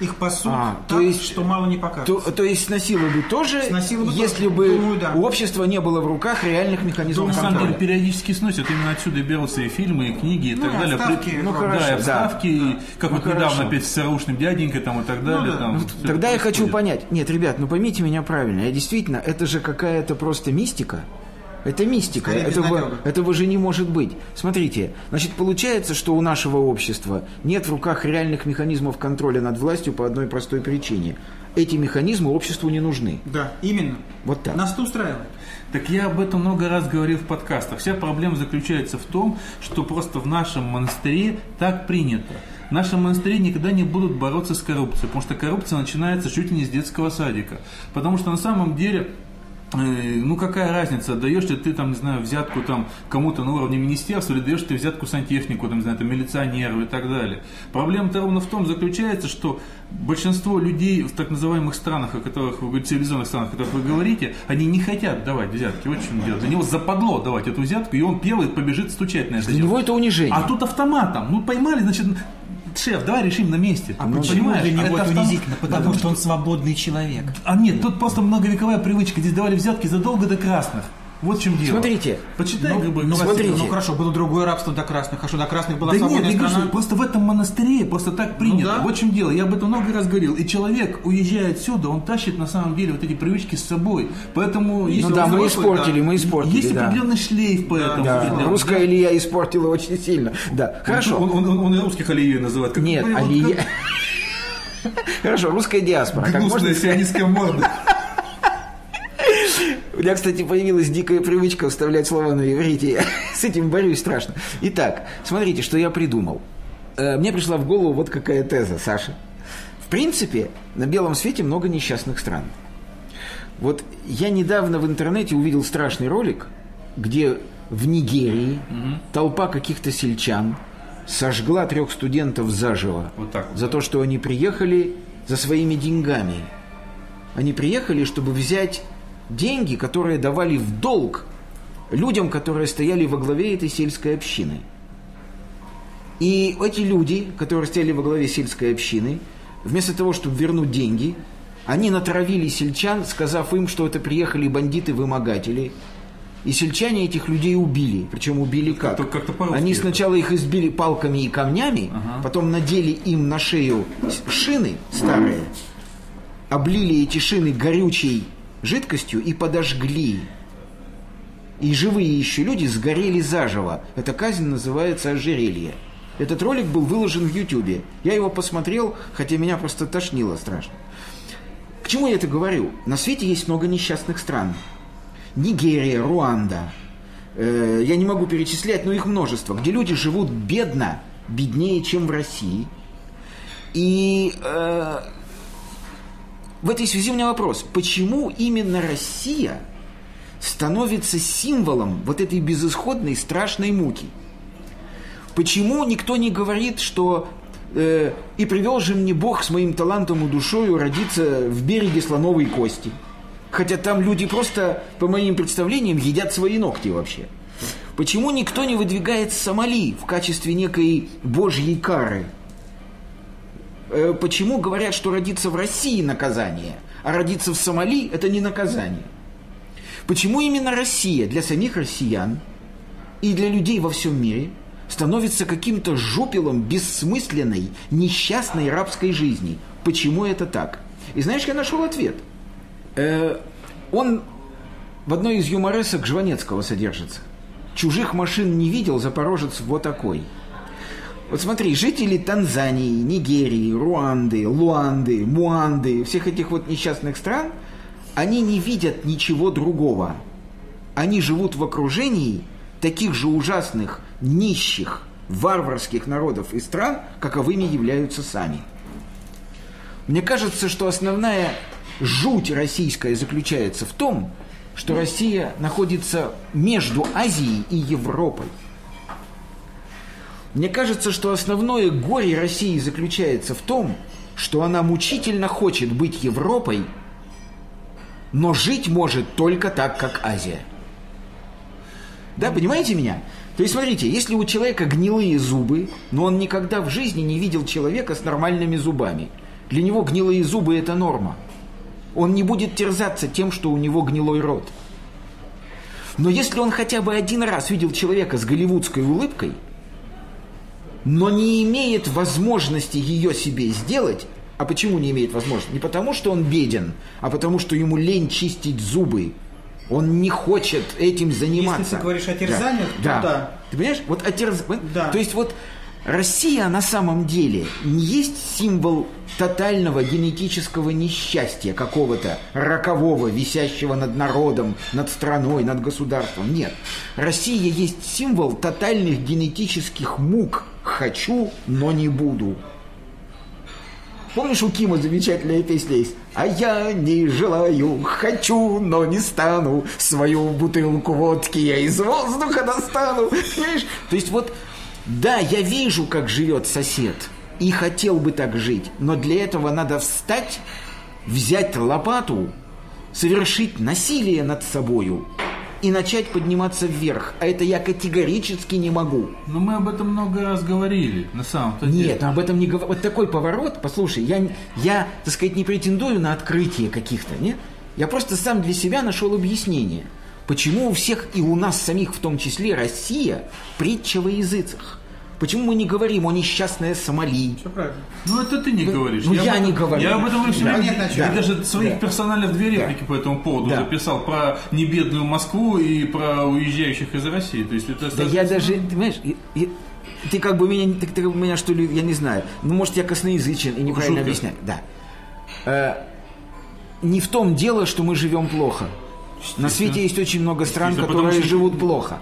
Их пасут А, так, то есть- что мало не покажется. То, то есть сносило бы тоже, Сносило бы если тоже. бы Думаю, да. у общества не было в руках реальных механизмов На самом деле контроля. периодически сносят, именно отсюда и берутся и фильмы, и книги, и Ну, так и далее. отставки, При- ну, да, хорошо, и вставки, и как Ну, вот недавно хорошо. опять с ЦРУшным дяденькой там и так далее. да. там, Ну, Тогда я это хочу происходит. понять. Нет, ребят, ну поймите меня правильно. Я действительно, это же какая-то просто мистика. Это мистика. Скорее Этого, этого же не может быть. Смотрите, значит, получается, что у нашего общества нет в руках реальных механизмов контроля над властью по одной простой причине. Эти механизмы обществу не нужны. Да, именно. Вот так. Нас это устраивает. Так я об этом много раз говорил в подкастах. Вся проблема заключается в том, что просто в нашем монастыре так принято. наши монастыри никогда не будут бороться с коррупцией, потому что коррупция начинается чуть ли не с детского садика. Потому что на самом деле ну какая разница, даешь ли ты там, не знаю, взятку там кому-то на уровне министерства, или даешь ты взятку сантехнику, там, не знаю, там, милиционеру и так далее. Проблема-то ровно в том заключается, что большинство людей в так называемых странах, о которых вы цивилизованных странах, о которых вы говорите, они не хотят давать взятки. Вот в чем дело. Для него западло давать эту взятку, и он первый побежит стучать на это Для него это унижение. А тут автоматом. Ну поймали, значит, шеф, давай решим на месте. А ну, почему для него это унизительно? Потому что он свободный человек. А нет, тут просто многовековая привычка. Здесь давали взятки задолго до красных. Вот в чем дело. Смотрите, Почитай, Ну, как бы, ну, смотрите. ну хорошо, было другое рабство до красных, а что до красных была Да нет, свободная говорю, страна? что просто в этом монастыре просто так принято. да. Вот в чем дело. Я об этом много раз говорил. И человек, уезжая отсюда, он тащит на самом деле вот эти привычки с собой. Поэтому Ну да, мы взрослый, испортили, да. мы испортили, есть да. определенный шлейф по этому. Да, Для- русская Илья испортила очень сильно. Да, хорошо. Он, он, он, он и русских алией называет. Как, Нет, как Алия... <laughs> Хорошо, русская диаспора. Как Гнусная можно сионистская морда. <laughs> У меня, кстати, появилась дикая привычка вставлять слова на иврите. Я <laughs> С этим борюсь страшно. Итак, смотрите, что я придумал. Э, Мне пришла в голову вот какая теза, Саша. В принципе, на белом свете много несчастных стран. Вот я недавно в интернете увидел страшный ролик, где в Нигерии толпа каких-то сельчан сожгла трех студентов заживо Вот так вот. за то, что они приехали за своими деньгами. Они приехали, чтобы взять деньги, которые давали в долг людям, которые стояли во главе этой сельской общины. И эти люди, которые стояли во главе сельской общины, вместо того, чтобы вернуть деньги, они натравили сельчан, сказав им, что это приехали бандиты-вымогатели. И сельчане этих людей убили. Причем убили как? Как-то по-русски Они сначала их избили палками и камнями, Ага. потом надели им на шею шины старые, облили эти шины горючей жидкостью и подожгли. И живые еще люди сгорели заживо. Эта казнь называется ожерелье. Этот ролик был выложен в Ютубе. Я его посмотрел, хотя меня просто тошнило страшно. К чему я это говорю? На свете есть много несчастных стран. Нигерия, Руанда. Э, я не могу перечислять, но их множество, где люди живут бедно, беднее, чем в России. И э, в этой связи у меня вопрос. Почему именно Россия становится символом вот этой безысходной страшной муки? Почему никто не говорит, что э, и привел же мне Бог с моим талантом и душою родиться в береге слоновой кости? Хотя там люди просто, по моим представлениям, едят свои ногти вообще. Почему никто не выдвигает Сомали в качестве некой божьей кары? Э, Почему говорят, что родиться в России наказание, а родиться в Сомали это не наказание? Почему именно Россия для самих россиян и для людей во всем мире становится каким-то жупелом бессмысленной, несчастной рабской жизни? Почему это так? И знаешь, я нашел ответ. Э, он в одной из юморесок Жванецкого содержится. Чужих машин не видел, запорожец вот такой. Вот смотри, жители Танзании, Нигерии, Руанды, Луанды, Муанды, всех этих вот несчастных стран, они не видят ничего другого. Они живут в окружении таких же ужасных, нищих, варварских народов и стран, каковыми являются сами. Мне кажется, что основная жуть российская заключается в том, что Россия находится между Азией и Европой. Мне кажется, что основное горе России заключается в том, что она мучительно хочет быть Европой, но жить может только так, как Азия. Да, понимаете меня? То есть, смотрите, если у человека гнилые зубы, но он никогда в жизни не видел человека с нормальными зубами, для него гнилые зубы – это норма. Он не будет терзаться тем, что у него гнилой рот. Но если он хотя бы один раз видел человека с голливудской улыбкой, но не имеет возможности ее себе сделать, а почему не имеет возможности? Не потому, что он беден, а потому, что ему лень чистить зубы. Он не хочет этим заниматься. ты говоришь о терзаниях, то да. да. Ты понимаешь? Вот о терз- Да. То есть вот Россия на самом деле не есть символ тотального генетического несчастья какого-то рокового, висящего над народом, над страной, над государством. Нет. Россия есть символ тотальных генетических мук, хочу, но не буду. Помнишь, у Кима замечательная песня есть? А я не желаю, хочу, но не стану. Свою бутылку водки я из воздуха достану. Понимаешь? То есть вот, да, я вижу, как живет сосед. И хотел бы так жить. Но для этого надо встать, взять лопату, совершить насилие над собою и начать подниматься вверх. А это я категорически не могу. Но мы об этом много раз говорили, на самом-то деле. Нет, об этом не говорю. Вот такой поворот, послушай, я, я, так сказать, не претендую на открытие каких-то, нет? Я просто сам для себя нашел объяснение. Почему у всех, и у нас самих в том числе, Россия притча во языцах? Почему мы не говорим о несчастное Сомали? Все правильно. Ну, это ты не Ну, говоришь. ну, я об этом- не говорю. Я об этом все Да. о чем. Я Да. даже своих Да. персональных две реплики по этому поводу Да. записал. Про небедную Москву и про уезжающих из России. То есть это Да я даже, ты понимаешь, и- ты как бы меня, ты, ты как бы меня что ли, я не знаю, ну может я косноязычен и неправильно Жутко. объясняю, да. Э, не в том дело, что мы живем плохо. На свете есть очень много стран, которые потому что- живут плохо.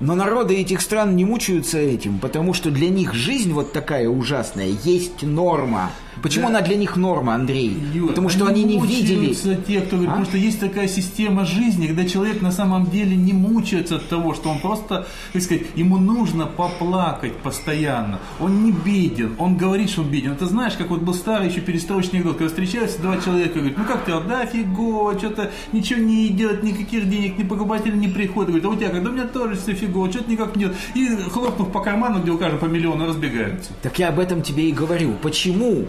Но народы этих стран не мучаются этим, потому что для них жизнь вот такая ужасная есть норма. Почему Да. она для них норма, Андрей? Юр, потому что они не видели. Те, кто говорит, А? потому что есть такая система жизни, когда человек на самом деле не мучается от того, что он просто, так сказать, ему нужно поплакать постоянно. Он не беден, он говорит, что он беден. Это знаешь, как вот был старый еще перестроечный анекдот, когда встречаются два человека, говорят, ну как ты, да фигово, что-то ничего не идет, никаких денег, ни покупатели не приходят. Говорит, а у тебя, когда у меня тоже все фигово, что-то никак не идет. И хлопнув по карману, где у каждого по миллиону, разбегаются. Так я об этом тебе и говорю. Почему?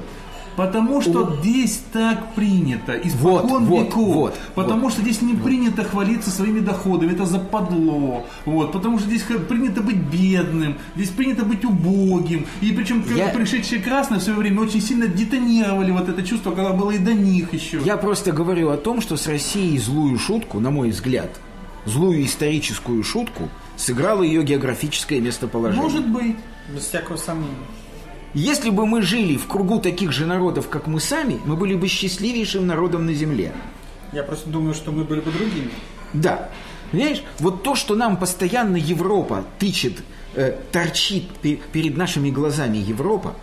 Потому что здесь так принято, испокон Вот, вот, веков. вот, потому вот. что здесь не принято хвалиться своими доходами, это западло. Вот, потому что здесь принято быть бедным, здесь принято быть убогим. И причем Я- пришедшие красные в свое время очень сильно детонировали вот это чувство, когда было и до них еще. Я просто говорю о том, что с Россией злую шутку, на мой взгляд, злую историческую шутку, сыграло ее географическое местоположение. Может быть. Без всякого сомнения. Если бы мы жили в кругу таких же народов, как мы сами, мы были бы счастливейшим народом на Земле. Я просто думаю, что мы были бы другими. Да. Понимаешь, вот то, что нам постоянно Европа тычет, э, торчит пе- перед нашими глазами Европа,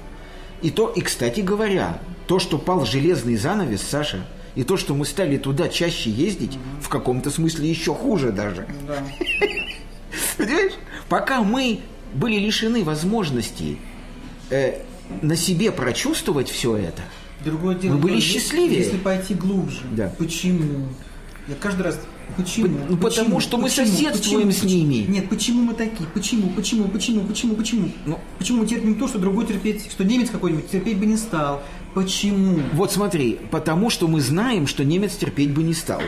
и то, и, кстати говоря, то, что пал железный занавес, Саша, и то, что мы стали туда чаще ездить, в каком-то смысле еще хуже даже. Да. <laughs> Понимаешь? Пока мы были лишены возможности э, на себе прочувствовать все это, Другое дело. Мы были счастливее. Если пойти глубже. Да. Почему? Я каждый раз. Почему? Ну, потому Почему? что мы Почему? соседствуем Почему? с ними. Нет, почему мы такие? Почему? Почему? Почему? Почему? Почему? Ну. Почему мы терпим то, что другой терпеть, что немец какой-нибудь терпеть бы не стал? Почему? Вот смотри, потому что мы знаем, что немец терпеть бы не стал.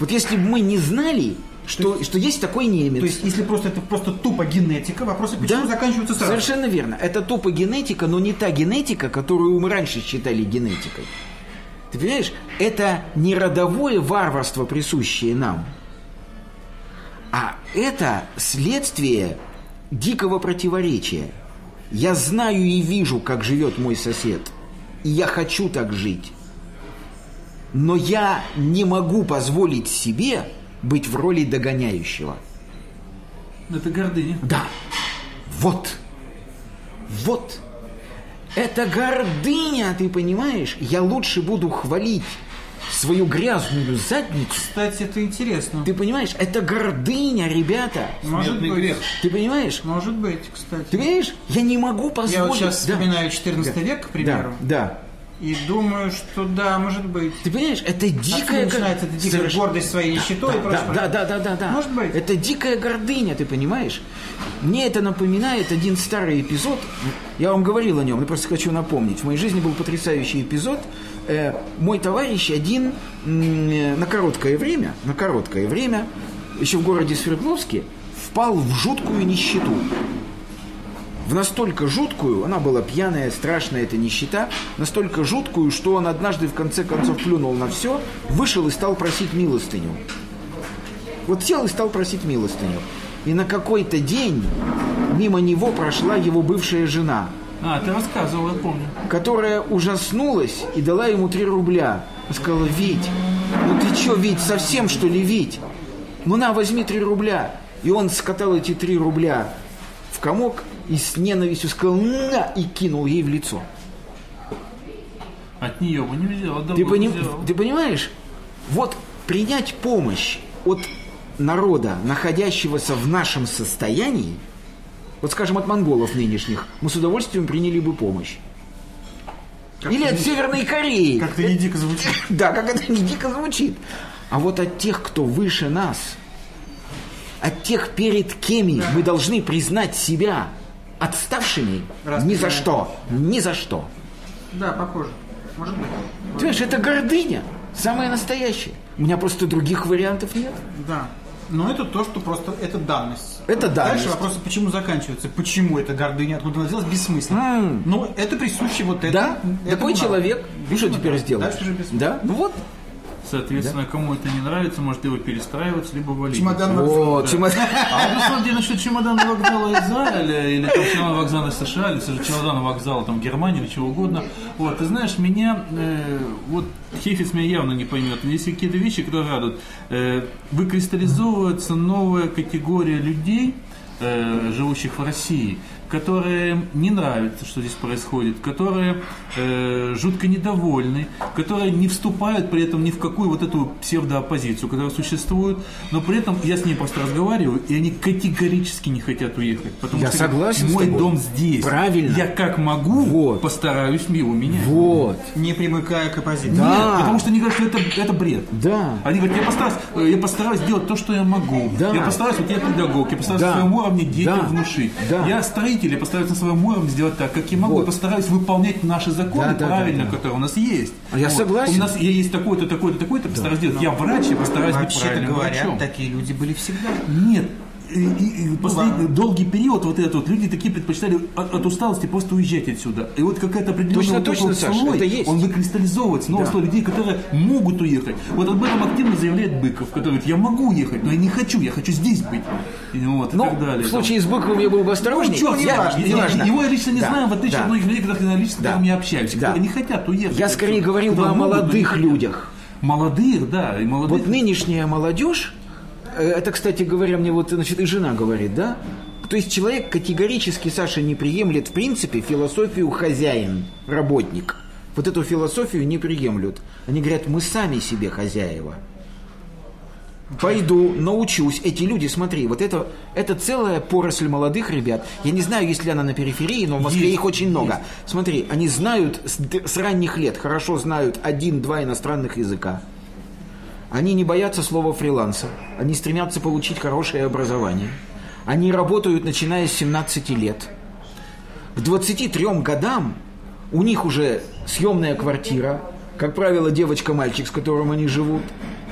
Вот если бы мы не знали, что, что есть такой немец. То есть, если просто это просто тупо генетика, вопросы почему Да, заканчиваются сразу. Совершенно верно. Это тупо генетика, но не та генетика, которую мы раньше считали генетикой. Ты понимаешь, это не родовое варварство, присущее нам, а это следствие дикого противоречия. Я знаю и вижу, как живет мой сосед, и я хочу так жить. Но я не могу позволить себе быть в роли догоняющего. Это гордыня. Да. Вот. Вот. Это гордыня, ты понимаешь? Я лучше буду хвалить свою грязную задницу. Кстати, это интересно. Ты понимаешь? Это гордыня, ребята. Может Смертный быть. грех. Ты понимаешь? Может быть, кстати. Ты понимаешь? Я не могу позволить. Я вот сейчас Да. вспоминаю 14 Да. век, к примеру, Да, да. И думаю, что да, может быть. Ты понимаешь, это дикая... Начинается эта дикая Соверш- гордость своей нищетой и да, да, да, да, да, да. Может быть. Это дикая гордыня, ты понимаешь? Мне это напоминает один старый эпизод. Я вам говорил о нем, я просто хочу напомнить. В моей жизни был потрясающий эпизод. Э, мой товарищ один э, на короткое время, на короткое время, еще в городе Свердловске, впал в жуткую нищету. В настолько жуткую, она была пьяная, страшная эта нищета, настолько жуткую, что он однажды в конце концов плюнул на все, вышел и стал просить милостыню. Вот сел и стал просить милостыню. И на какой-то день мимо него прошла его бывшая жена, А, ты рассказывал, я помню. которая ужаснулась и дала ему 3 рубля. Сказала, Вить, ну ты чё, Вить, совсем что ли, Вить? Ну на, возьми 3 рубля. И он скатал эти 3 рубля в комок и с ненавистью сказал «на» и кинул ей в лицо. От нее бы не взял, ты, поним... ты понимаешь? Вот принять помощь от народа, находящегося в нашем состоянии, вот скажем, от монголов нынешних, мы с удовольствием приняли бы помощь. Как Или от не... Северной Кореи. Как-то не дико звучит. <laughs> Да, как это не дико звучит. А вот от тех, кто выше нас, от тех, перед кеми мы должны признать себя отставшими, Раз ни за что, ни за что. Да, похоже. Может быть. Ты знаешь, это гордыня, самая настоящая. У меня просто других вариантов нет. Да. Но это то, что просто это данность. Это данность. Дальше вопрос, почему заканчивается, почему это гордыня, откуда она взялась, бессмысленно. Mm. Но это присуще вот это. Да, такой человек, ну что теперь сделать? Да, ну вот, Соответственно, да? кому это не нравится, может его перестраивать, либо валить. Чемодан вокзала. Да. Чемодан. <laughs> А на самом деле, насчет чемодана вокзала Израиля, или там чемодан вокзала США, или чемодан вокзала там Германии, или чего угодно. Вот, ты знаешь, меня, э, вот Хефиц меня явно не поймет. Но есть какие-то вещи, которые радуют. Э, выкристаллизовывается новая категория людей, э, живущих в России – которые не нравятся, что здесь происходит, которые э, жутко недовольны, которые не вступают при этом ни в какую вот эту псевдооппозицию, которая существует, но при этом я с ними просто разговариваю, и они категорически не хотят уехать. Потому я что согласен мой дом здесь. Правильно. Я как могу, вот. постараюсь его менять. Вот. Не примыкая к оппозиции. Да. Нет, потому что они говорят, что это, это бред. Да. Они говорят, я постараюсь, э, я постараюсь сделать то, что я могу. Да. Я постараюсь, вот я педагог, я постараюсь да. на своем уровне детям да. внушить. Да. Я строитель руководитель, я постараюсь на своем уровне сделать так, как я могу, вот. постараюсь выполнять наши законы да, правильно, да, да. которые у нас есть. А я вот. согласен. У нас есть такой-то, такой-то, такой-то, постараюсь сделать. Я врач, я постараюсь быть правильным говоря, врачом. такие люди были всегда. Нет, и, и, последний ну, долгий период вот этот вот люди такие предпочитали от, от усталости просто уезжать отсюда. И вот какая-то определенная точно, вот точно, вот Саша, слой, это есть. он выкристаллизовывается, новый да. слой людей, которые могут уехать. Вот об этом активно заявляет Быков, который говорит, я могу уехать, но я не хочу, я хочу здесь быть. И, вот, ну, и так далее. В случае с Быковым я был бы осторожнее. Ну, черт, я, важно, не важно. Его я лично не да. знаю, в отличие да. от многих людей, которых я лично да. я общаюсь, да. которые не хотят уехать. Я скорее говорил бы о молодых людях. Молодых, да. И молодых. Вот нынешняя молодежь, это, кстати говоря, мне вот, значит, и жена говорит, да? То есть человек категорически, Саша, не приемлет, в принципе, философию хозяин, работник. Вот эту философию не приемлют. Они говорят, мы сами себе хозяева. Пойду, научусь. Эти люди, смотри, вот это, это целая поросль молодых ребят. Я не знаю, есть ли она на периферии, но в Москве есть, их очень есть. много. Смотри, они знают с, с ранних лет, хорошо знают один-два иностранных языка. Они не боятся слова фрилансер. Они стремятся получить хорошее образование. Они работают, начиная с 17 лет. К 23 годам у них уже съемная квартира, как правило, девочка-мальчик, с которым они живут,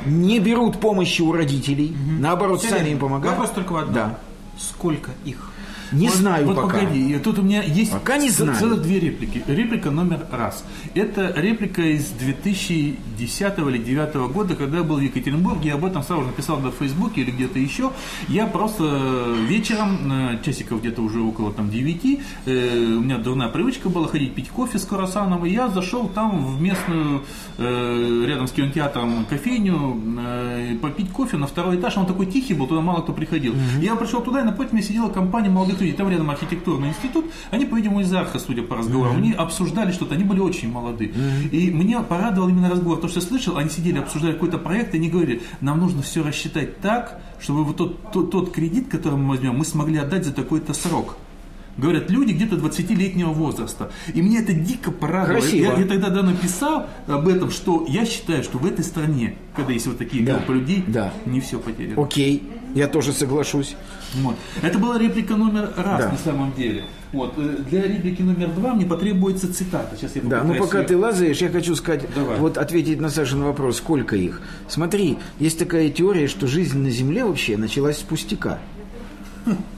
не берут помощи у родителей, угу. наоборот, Все сами им помогают. Вопрос только в одном. Да. Сколько их? Не вот, знаю вот пока. погоди, тут у меня есть пока не знаю. целых две реплики. Реплика номер раз. Это реплика из 2010 или 2009 года, когда я был в Екатеринбурге, я об этом сразу написал на Фейсбуке или где-то еще. Я просто вечером, часиков где-то уже около там 9, э, у меня дурная привычка была ходить пить кофе с Карасаном, и я зашел там в местную, э, рядом с кинотеатром, кофейню, э, попить кофе на второй этаж. Он такой тихий был, туда мало кто приходил. Mm-hmm. Я пришел туда, и напротив меня сидела компания молодых людей, там рядом архитектурный институт, они, по-видимому, из Арха, судя по разговору, mm-hmm. они обсуждали что-то, они были очень молоды. И меня порадовал именно разговор, то, что я слышал, они сидели, обсуждали какой-то проект, и они говорили, нам нужно все рассчитать так, чтобы вот тот, тот, тот кредит, который мы возьмем, мы смогли отдать за такой-то срок говорят люди где-то 20-летнего возраста. И мне это дико порадовало. Красиво. Я, я тогда да, написал об этом, что я считаю, что в этой стране, когда есть вот такие да. группы людей, да. не все потеряно. Окей. Я тоже соглашусь. Вот. Это была реплика номер раз да. на самом деле. Вот. Э, для реплики номер два мне потребуется цитата. Сейчас я Да, ну пока ты лазаешь, я хочу сказать, Давай. вот ответить на Сашин вопрос, сколько их. Смотри, есть такая теория, что жизнь на Земле вообще началась с пустяка. <laughs>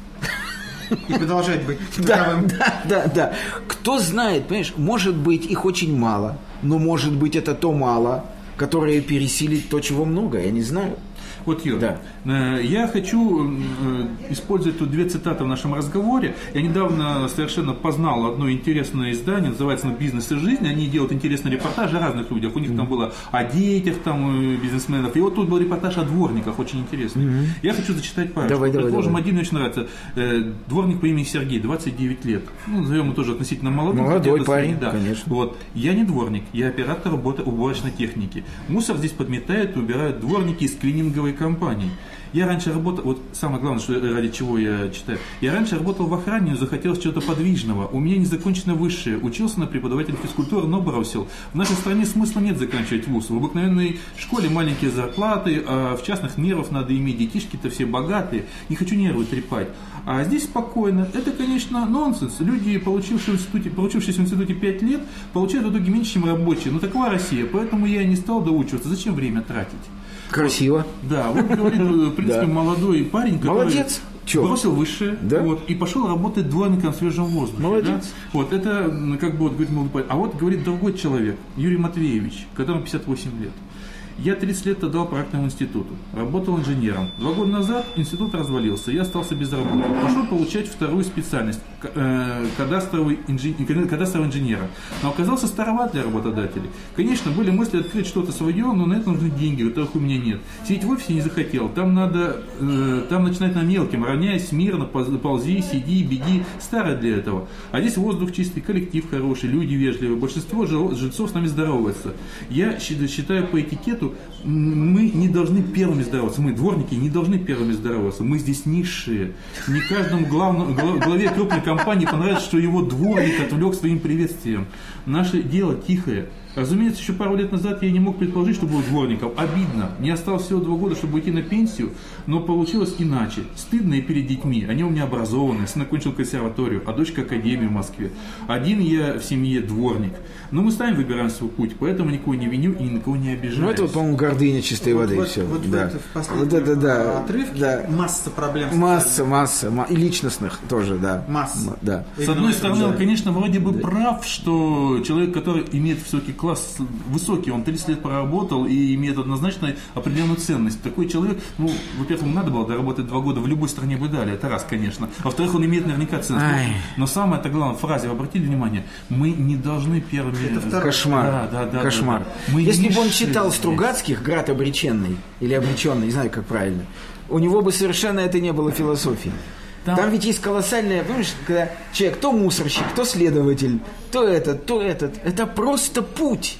И продолжает быть <laughs> да, да, да, да. Кто знает, понимаешь, может быть их очень мало, но может быть это то мало, которое пересилит то, чего много, я не знаю. Вот, Юр, Да. э, я хочу э, использовать тут две цитаты в нашем разговоре. Я недавно совершенно познал одно интересное издание, называется оно «Бизнес и жизнь». Они делают интересные репортажи о разных людях. У них там было о детях, там, э, бизнесменов. И вот тут был репортаж о дворниках, очень интересный. Я хочу зачитать пару. Давай, давай, Предположим, давай. один мне очень нравится. Дворник по имени Сергей, 29 лет. Ну, назовем его тоже относительно молодым. Молодой парень, да. конечно. Вот. Я не дворник, я оператор работы уборочной техники. Мусор здесь подметают и убирают дворники из клининговой компании. Я раньше работал, вот самое главное, что ради чего я читаю. Я раньше работал в охране, захотелось чего-то подвижного. У меня незаконченное высшее. Учился на преподавателя физкультуры, но бросил. В нашей стране смысла нет заканчивать вуз. В обыкновенной школе маленькие зарплаты, а в частных нервов надо иметь. Детишки-то все богатые. Не хочу нервы трепать. А здесь спокойно. Это, конечно, нонсенс. Люди, получившие в институте, получившиеся в институте 5 лет, получают в итоге меньше, чем рабочие. Но такова Россия. Поэтому я не стал доучиваться. Зачем время тратить? Красиво. Да, вот говорит, в принципе, <laughs> молодой парень, который Молодец. Чё? бросил высшее, Да. вот, и пошел работать дворником в свежем воздухе. Молодец. да. Вот, это, как бы, вот, говорит молодой парень. А вот, говорит другой человек, Юрий Матвеевич, которому 58 лет. Я 30 лет отдал проектному институту. Работал инженером. Два года назад институт развалился, я остался без работы. Пошел получать вторую специальность э, кадастровый, инжи- кадастрового инженера. Но оказался староват для работодателей. Конечно, были мысли открыть что-то свое, но на это нужны деньги, которых у меня нет. Сидеть в офисе не захотел. Там надо, э, там начинать на мелким, равняясь смирно, поз- ползи, сиди, беги. Старое для этого. А здесь воздух чистый, коллектив хороший, люди вежливые. Большинство жил- жильцов с нами здороваются. Я считаю по этикету, м, мы не должны первыми здороваться. Мы, дворники, не должны первыми здороваться. Мы здесь низшие. Не каждому главному, гла- главе крупной компании понравится, что его дворник отвлек своим приветствием. Наше дело тихое. Разумеется, еще пару лет назад я не мог предположить, что буду дворником. Обидно. Мне осталось всего два года, чтобы уйти на пенсию, но получилось иначе. Стыдно и перед детьми. Они у меня образованные. Сын окончил консерваторию, а дочка академию в Москве. Один я в семье дворник. Но мы сами выбираем свой путь, поэтому никого не виню и ни на кого не обижаюсь. Ну, это, по-моему, гордыня чистой Вот- воды. вот, все. вот да. это- в последнем вот это, да. отрывке да. масса проблем. Масса, масса, ма- и личностных тоже, да. Масса. М, Да. С одной стороны, он, Да. конечно, вроде бы прав, что человек, который имеет высокий класс, высокий, он 30 лет проработал и имеет однозначно определенную ценность. Такой человек, ну, во-первых, ему надо было доработать два года, в любой стране бы дали, это раз, конечно. А во-вторых, он имеет наверняка ценность. Ай. Но самое это главное, фразе, вы обратили внимание, мы не должны первыми... Кошмар. Да, да, да, Кошмар. да, да. Мы Если бы он читал здесь. Стругацких «Град обреченный» или «Обреченный», не знаю, как правильно, у него бы совершенно это не было философии. Там- Там, ведь есть колоссальная, понимаешь, когда человек то мусорщик, то следователь, то этот, то этот. Это просто путь.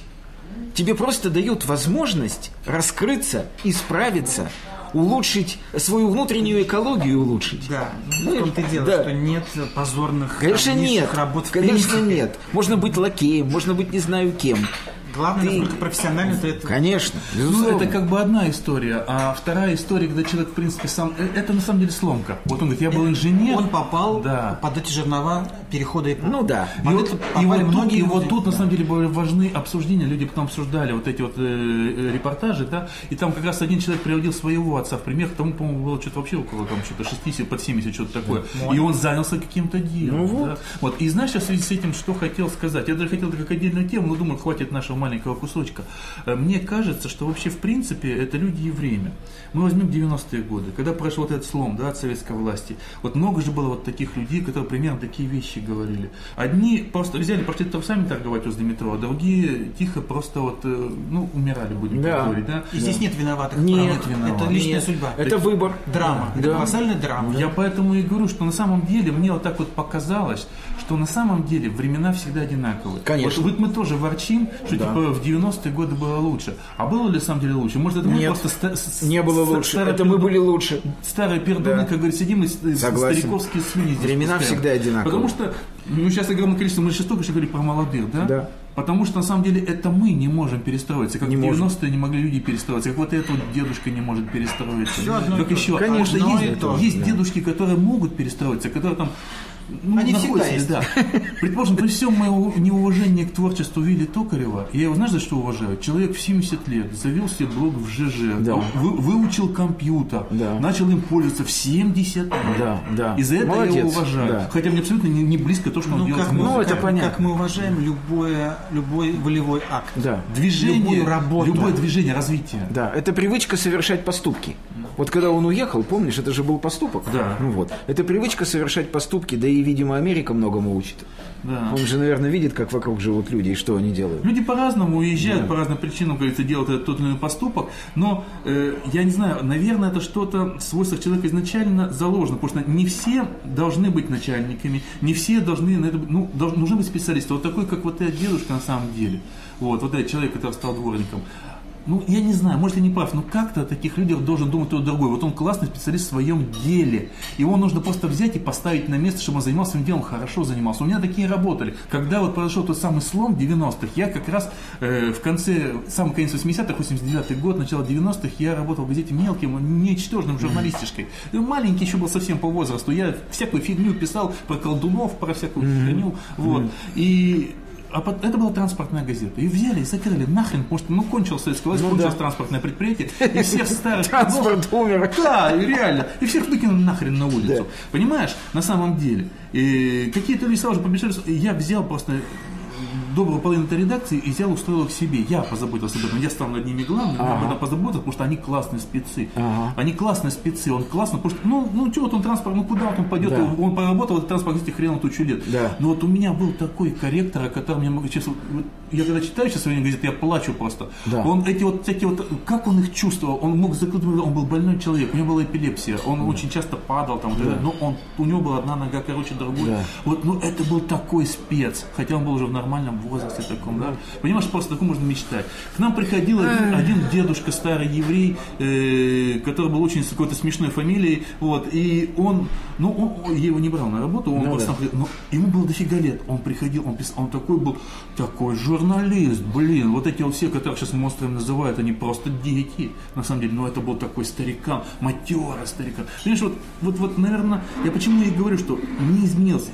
Тебе просто дают возможность раскрыться, исправиться, улучшить свою внутреннюю экологию улучшить. Да, Ну, в том-то и дело, да. что нет позорных Конечно нет, работ в конечно нет. Можно быть лакеем, можно быть не знаю кем. Главное, Ты- насколько профессионально ты это... Конечно, Ну, безусловно. это как бы одна история, а вторая история, когда человек, в принципе, сам... э, Это на самом деле сломка. Вот он говорит, я был инженер. Он попал Да. под эти жернова перехода эпохи. Ну да. И вот, это и вот тут, многие и вот тут, на самом деле, были важны обсуждения. Люди потом обсуждали вот эти вот э, э, репортажи, да, и там как раз один человек приводил своего отца в пример, тому, по-моему, было что-то вообще около там что-то 60, под 70, что-то такое. И он занялся каким-то делом. Ну вот. да. вот. И знаешь, я в связи с этим что хотел сказать? Я даже хотел как отдельную тему, но думаю, хватит нашего маленького кусочка. Э, Мне кажется, что вообще, в принципе, это люди и время. Мы возьмем 90-е годы, когда прошел вот этот слом да, от советской власти. Вот много же было вот таких людей, которые примерно такие вещи говорили. Одни просто взяли, пошли там сами торговать возле метро, а другие тихо просто вот, э, ну, умирали, будем Да. так говорить, да? И здесь нет виноватых. Нет, виноват. Это личная Нет, судьба. Это выбор. драма. Это Да. колоссальная драма. Я поэтому и говорю, что на самом деле мне вот так вот показалось, что на самом деле времена всегда одинаковые. Конечно. Вот, вот мы тоже ворчим, что Да. типа в 90-е годы было лучше. А было ли на самом деле лучше? Может, это мы Нет, просто ста- Не было лучше. старые Это мы перду- были лучше. Старые пердуны, Да. как говорят, сидим и Согласен. стариковские слюни здесь Времена пускаем. всегда одинаковые. Потому что, ну, сейчас огромное количество, мы сейчас только что говорили про молодых, да? Да. Потому что, на самом деле, это мы не можем перестроиться. Как Не в можем. 90-е не могли люди перестроиться. Как вот этот вот дедушка не может перестроиться. И как же. еще. Конечно, Потому что одно есть, то же, есть да. дедушки, которые могут перестроиться, которые там ну, Они всегда есть. да. <laughs> Предположим, при всем моем неуважении к творчеству Вилли Токарева, я его знаешь, за что уважаю? Человек в 70 лет завел себе блог в ЖЖ, Да. вы- выучил компьютер, Да. начал им пользоваться в 70 лет. Да, да. И за это я Молодец, его уважаю. да. Хотя мне абсолютно не, не близко то, что он Ну, делает как, Ну, это как- понятно. как мы уважаем любое, любой волевой акт. Да. Движение, любую работу. любое движение, развитие. Да, это привычка совершать поступки. Вот когда он уехал, помнишь, это же был поступок. Да. Ну вот. Это привычка совершать поступки, да и, видимо, Америка многому учит. Да. Он же, наверное, видит, как вокруг живут люди и что они делают. Люди по-разному уезжают, по разным причинам, как говорится, делают этот тот или иной поступок, но э, я не знаю, наверное, это что-то в свойствах человека изначально заложено, потому что не все должны быть начальниками, не все должны, на это, ну, долж- нужны быть специалисты. Вот такой, как вот этот дедушка на самом деле, вот, вот этот человек, который стал дворником. Ну, я не знаю, может, я не прав, но как-то о таких людях должен думать тот другой. Вот он классный специалист в своем деле. Его нужно просто взять и поставить на место, чтобы он занимался своим делом, хорошо занимался. У меня такие работали. Когда вот произошел тот самый слом 90-х, я как раз э, в конце, самый конец 80-х, 89-й год, начало 90-х, я работал в газете мелким, ничтожным журналистишкой. И маленький еще был совсем по возрасту. Я всякую фигню писал про колдунов, про всякую фигню. Вот. И а пот- это была транспортная газета. И взяли и закрыли нахрен, потому что ну, кончилась советская власть, кончилось транспортное предприятие, и всех старых... <laughs> Транспорт умер. Да, реально. И всех выкинули нахрен на улицу. Понимаешь? На самом деле. И какие-то люди сразу же побежали. Я взял просто добрую половину этой редакции и взял, устроил их себе. Я позаботился об этом. Я стал над ними главным, об этом позаботился, потому что они классные спецы. Ага. Они классные спецы, он классно, потому что, ну, ну, что вот он транспорт, ну, куда вот он пойдет, Да. он, поработал в этом транспорте хрен тучу лет. Да. Но вот у меня был такой корректор, о котором я могу честно, я когда читаю сейчас сегодня газеты, я плачу просто. Да. Он эти вот всякие вот, как он их чувствовал, он мог закрыть, он был больной человек, у него была эпилепсия, он очень часто падал там, но он, у него была одна нога короче другой. Да. Вот, ну это был такой спец, хотя он был уже в нормальном возрасте таком, да. Понимаешь, просто таком можно мечтать. К нам приходил один, один дедушка, старый еврей, э, который был очень с какой-то смешной фамилией, вот, и он, ну, он, я его не брал на работу, он Ну просто да. но ему было дофига лет, он приходил, он писал, он такой был, такой журналист, блин, вот эти вот все, которых сейчас монстрами называют, они просто дети, на самом деле, но это был такой старикан, матерый старикан. Понимаешь, вот, вот, вот, наверное, я почему и говорю, что не изменился,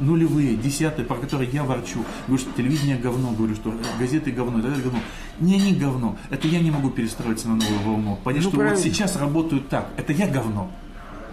нулевые, десятые, про которые я ворчу. Говорю, что телевидение говно, говорю, что газеты говно, это говно. Не они говно. Это я не могу перестроиться на новую волну. Понять, Ну, что вот правильно. сейчас работают так. Это я говно.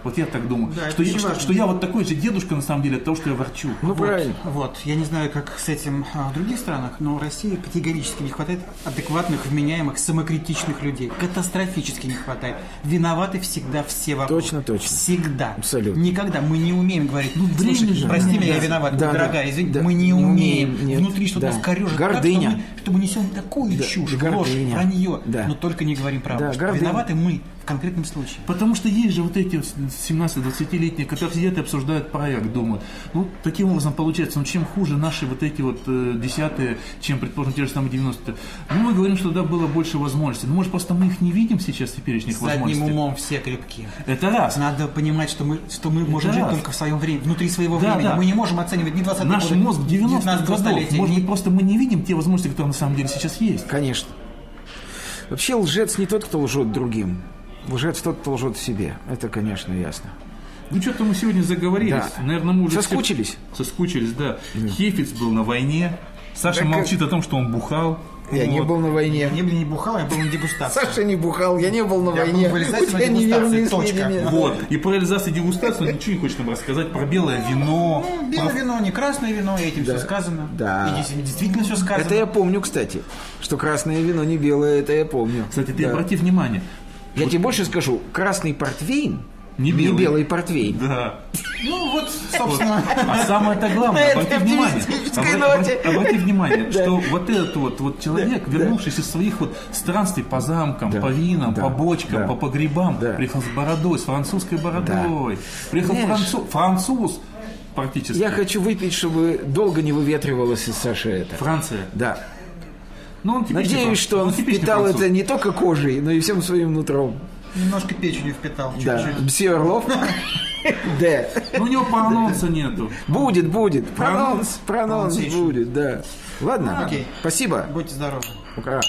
Вот я так думаю. Да, что, я, что, что я вот такой же дедушка, на самом деле, от того, что я ворчу. Ну, правильно. Вот, я не знаю, как с этим а, в других странах, но в России категорически не хватает адекватных, вменяемых, самокритичных людей. Катастрофически не хватает. Виноваты всегда все вокруг. Точно, точно. Всегда. Абсолютно. Никогда. Мы не умеем говорить, ну, время слушай, же. прости Да, меня, я да. виноват, Да, дорогая, да. извини, Да. мы не Не умеем. нет. Внутри что-то Да. нас корежит Гордыня. так, что мы, что мы несем такую Да, чушь, гордыня. ложь, вранье, Да. но только не говорим правду. Да, гордыня. Виноваты мы конкретном случае. Потому что есть же вот эти вот 17-20-летние, которые сидят и обсуждают проект, думают. Ну, таким образом получается, ну, чем хуже наши вот эти вот э, десятые, чем, предположим, те же самые 90-е. Ну, мы говорим, что да, было больше возможностей. Ну, может, просто мы их не видим сейчас, теперешних Задним возможностей. умом все крепкие. Это раз. Надо понимать, что мы, что мы можем жить только в своем времени, внутри своего Да, времени. да. Мы не можем оценивать ни 20 Наш годы, мозг 90-х 19 годов. столетия. Может быть, просто мы не видим те возможности, которые на самом деле сейчас есть. Конечно. Вообще лжец не тот, кто лжет другим. Лжец тот, кто лжет себе. Это, конечно, ясно. Ну, что-то мы сегодня заговорились. Да. Наверное, мы уже... все- Соскучились? Соскучились, да. Хефиц был на войне. Саша Так, молчит о том, что он бухал. Я не Вот. был на войне. Я не бухал, я был на дегустации. Саша не бухал, я не был на Я был войне. в реализации на дегустации, точка. Вот. И про реализацию дегустацию ничего не хочешь нам рассказать. Про белое вино. Ну, белое вино, не красное вино, этим все сказано. Да. И действительно, действительно все сказано. Это я помню, кстати, что красное вино не белое, это я помню. Кстати, ты Да. обрати внимание. Я тебе больше скажу, красный портвейн, Не не белый. белый портвейн. Да. Ну вот, собственно. А самое-то главное, обрати внимание, обрати, внимание, что вот этот вот, вот человек, вернувшись из своих вот странствий по замкам, по винам, по бочкам, по погребам, приехал с бородой, с французской бородой. Приехал француз, француз практически. Я хочу выпить, чтобы долго не выветривалось из Саши это. Франция. Да. Ну, он типичный Надеюсь, француз. что он типичный впитал француз. это не только кожей, но и всем своим нутром. Немножко печенью впитал. Да. Мсье Орлов? <laughs> Да. Ну, у него прононса нету. Будет, будет. Прононс, прононс будет, да. Ладно, Ну, окей. спасибо. Будьте здоровы. Пока.